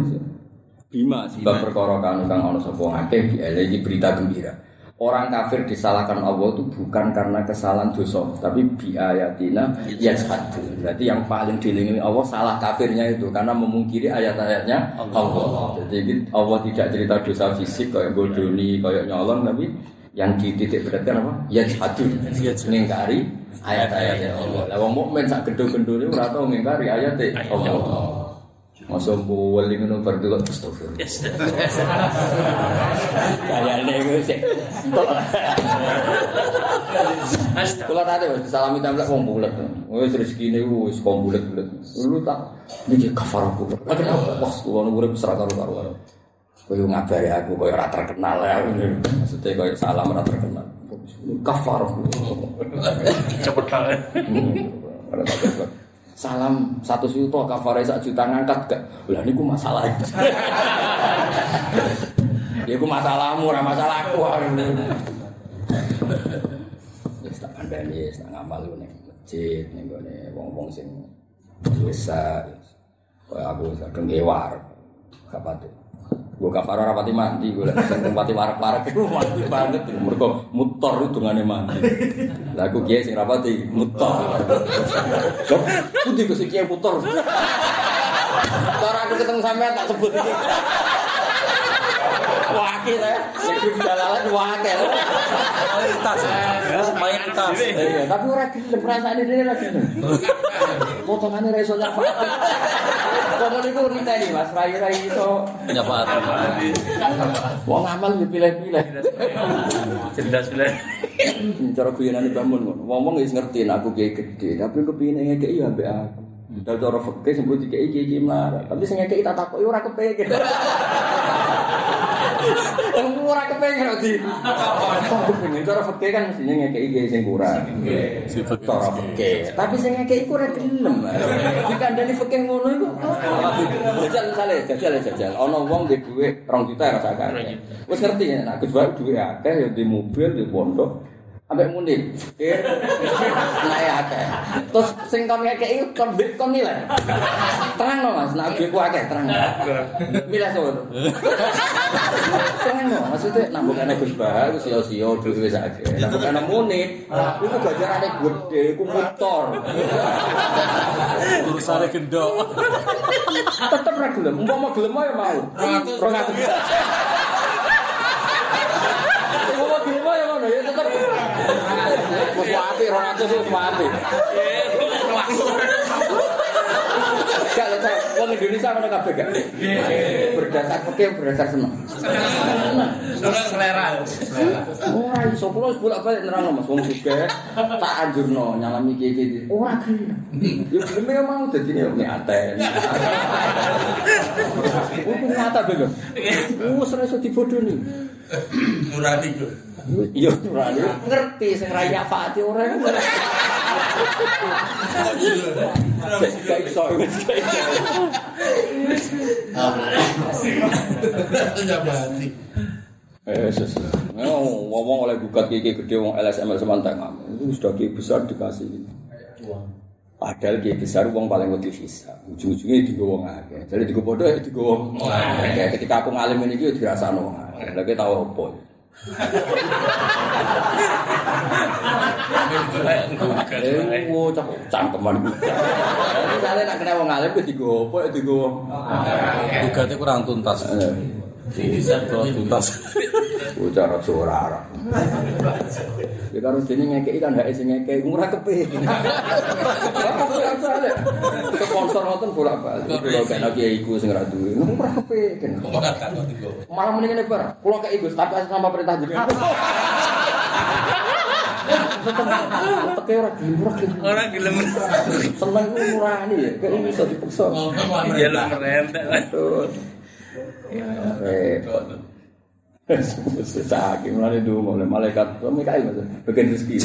bima sebab perkara kang kang ana sapa akeh dielehi berita gembira Orang kafir disalahkan Allah itu bukan karena kesalahan dosa, tapi biayatina yashhadu. Berarti yang paling dilindungi Allah salah kafirnya itu karena memungkiri ayat-ayatnya Allah. Jadi Allah tidak cerita dosa fisik kayak bodoni, kayak nyolong, tapi yang dititik beratkan apa? Yashhadu. Ngingkari ayat-ayatnya Allah. Lah wong mukmin sak gedhe-gendhe ora tau ngingkari ayat Allah. Masa boleh ngono berdua astagfirullah. Kayaknya gue sih. Astaga. Kula nate wis salami templek wong bulet. Wis rezekine wis wong bulet-bulet. Lu tak iki kafaraku. Lah kenapa pas kula nu urip serak karo karo. Kowe ngabari aku kowe ora terkenal ya. Maksudnya kowe salam ora terkenal. Kafar. Cepet banget. Salam satu juta kafare sak juta ngangkat gak? Lah niku masalah. Ya iku masalahmu ora masalahku. Wis tak kandhani, wis tak ngamal ku ning masjid ning gone wong-wong sing biasa. Kaya aku kadang gewar. Gak pati. Gue kafar ora pati mandi, gue lek sing pati warak-warak iku mandi banget. Mergo mutor itu ngene mandi. Lah aku kiye sing rapati mutor. Kok kudu ku sing kiye mutor. Cara aku ketemu sampean tak sebut iki. Wakil ya, sing jalalan wakil. Mayoritas. Mayoritas. Iya, tapi ora gelem rasane dhewe gelem. Potongane ra iso nyapa. Kono niku niteni Mas, rai-rai iso Nyafaat. wong amal yo pilih-pilih. Cerdas bener. Cara guyonane bangun ngono. Wong-wong wis ngerti nek aku gede, tapi kepine ngekeki ya ambek aku. Dal cara fikih sebut dikeki iki melarat, tapi sing ngekeki tak takoki ora kepengin. Ora kepengin kok di. Kepengin cara fikih kan mestinya ngekeki kiai sing kurang. Fakir. Cara fikih. Tapi sing ngekeki iku ora gelem. Dikandani fikih ngono iku. Jajal misale, jajal jajal. Ana wong duwe dhuwit 2 juta rasa akeh. Wis ngerti ya, Gus Bayu duwe akeh ya di mobil, di pondok. Ambek kir, naik akeh. Terus sing kon ngekeki kon bit kon nilai. Terang no mas, nak duwe ku akeh terang. Milih sur. Terang no, maksudnya nambah kena Gus Bayu, sio-sio duwe wis akeh. Kena muni, iku gajarane gede, iku motor. Urusane gendok. Tetep ra gelem, umpama gelem ae mau. 200. Umpama gelem ae ngono ya tetep. Wis apik 200 wis apik. Gak lho, wong Indonesia ngono kabeh gak? Berdasar fikih berdasar seneng. Selera. Ora iso kula wis bolak-balik nerangno Mas wong sugih tak anjurno nyalami iki-iki. Ora gelem. Ya gelem ya mau dadi nyaten. Iku nyata bener. Wis ora iso dibodoni. Murah iku. Iya, ora ngerti sing ra nyafaati ora. Iso wis. Ya. Eh. Memang ngomong oleh gugat gigi gede wong LSM semantak Itu sudah gigi besar dikasih. Padahal gigi besar wong paling wedi visa. Ujung-ujungnya digo wong akeh. Jadi digo bodoh ya. Ketika aku ngalim ini iki dirasakno wong Lagi tahu apa Eh, cangkeman. Misalnya nek kena wong alim, gue digopo, ya digopo. Gugatnya kurang tuntas. Eh. Kurang tuntas. Bocah rada ora. Ya karo dene ngekeki kan hak sing ngekeki ora kepengin. Ke sponsor ngoten bolak-balik. Kula gak ana kiai iku sing ora duwe. Ora kepengin. Malah mendingan bar. Kula kei Gus tapi atas nama perintah jenengan. Teke ora gelem ora gelem. Orang gelem. Seneng murani ya. Kayak iso dipaksa. Ya lu merentek lah. Eh. Sakit mulai dulu oleh malaikat Mikael mas, bagian rezeki.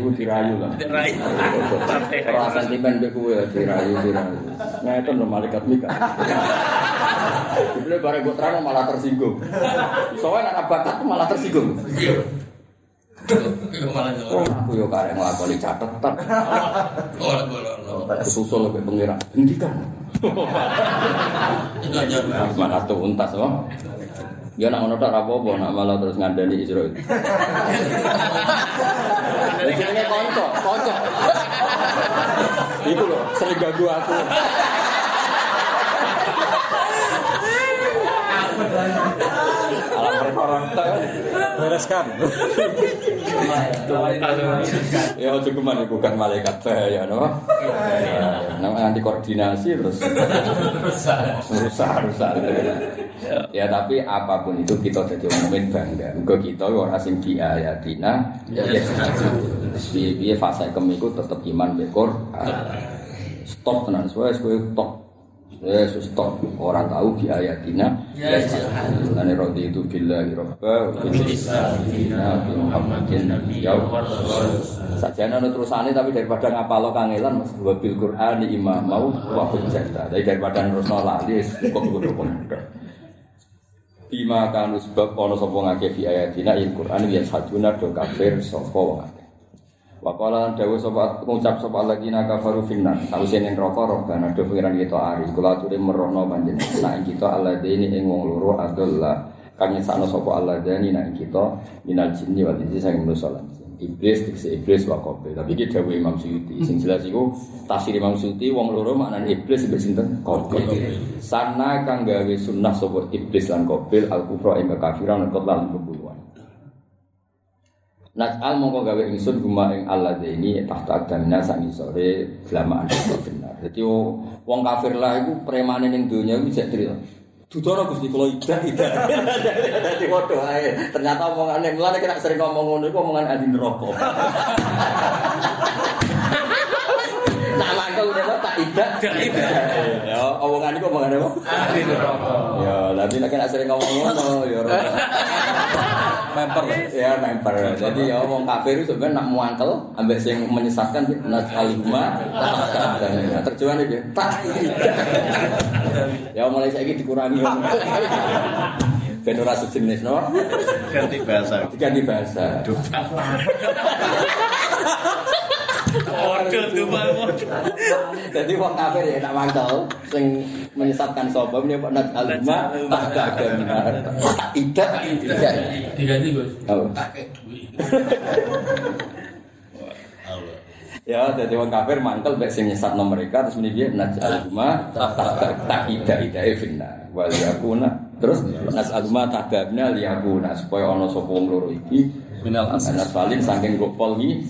Ibu dirayu lah. Dirayu. Orang sentimen be kue dirayu dirayu. Nah itu no malaikat Mikael. Jadi bareng gue terang malah tersinggung. Soalnya anak bakat tuh malah tersinggung. Oh aku yo karek nglakoni catetan. Susul lebih pengira. Hentikan. Mana tuh untas oh. Ya nak ngono tok apa-apa, nak malah terus ngandani Israil. Wis jenenge kanca, kanca. Iku lho, sering ganggu aku. Alam perkara Bereskan. Ya ojo ke mana bukan malaikat bahaya no. Nah, nanti koordinasi terus rusak rusak. Ya tapi apa pun itu kita jadi mukmin bangga. Muga kita ora sing di ayatina ya piye piye fase kemiku tetep iman be Quran. Stop tenan suwe kowe stop. Wes wis stop orang tahu di ayatina. Ya, jahat. Lane rodi itu billahi robba wa bil Islam dina bi Muhammadin ya Sajana ana terusane tapi daripada ngapalo kangelan Mas wa bil Qur'ani imam mau wa hujjata. Tapi daripada nerusno lali cukup kudu Bima kanu sebab ana sapa ngake fi ayatina il Qur'an ya saduna do kafir sapa wong Wa qala dawuh sapa ngucap sapa alladzina kafaru finnar. Sawise ning neraka robbana do pengiran kita ari. Kula aturi merono panjenengan. Nah kita alladzini ing wong loro adalah kang nyesakno sapa alladzini nah ing kita minal jinni wal insi sing manusa lan. Iblis dikse iblis wa qabil. Tapi iki dawuh Imam Suyuti. Sing jelas iku tafsir Imam Suyuti wong loro maknane iblis mbek sinten? Qabil. Sana kang gawe sunnah sapa iblis lan qabil al kufra ing kekafiran lan lan pembunuhan. Nas'al mongko gawe ingsun guma ing Allah ini tahta adamina sak sore blamaan benar. Dadi wong kafir lah iku premane ning donya iku jek tril. Dudono Gusti kula ibadah ibadah. Dadi padha ae. Ternyata omongane mulane kena sering ngomong ngono iku omongan ahli neraka. Nak mangkel udah tak ibadah. Ya, omongan iku omongan apa? Ahli neraka. Ya, nanti nek kena sering ngomong ngono ya ora. Memper. ya member. Jadi ya wong kafir itu sebenarnya nak muangkel ambek sing menyesatkan nas alima terjemahan iki tak. Ya mulai saiki dikurangi. Ben ora sejenis no. Ganti bahasa. Diganti bahasa. Waduh tuh Pak. Jadi wong kafir ya nak mangkel sing menyesatkan sapa menyebut nas alima tak ada tak tidak tidak. Diganti Gus. Oh. Ya, jadi wong kafir mangkel mek sing nyesatno mereka terus muni dia najal huma tak ida ida finna. Wal yakuna terus nasal huma tadabna liyakuna supaya ana sapa wong loro iki Minal asas. anas valin saking gopol iki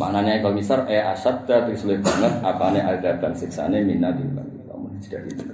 maknanya kalau misal e asad terus lebih banget apane ada dan siksane minna di kamu tidak itu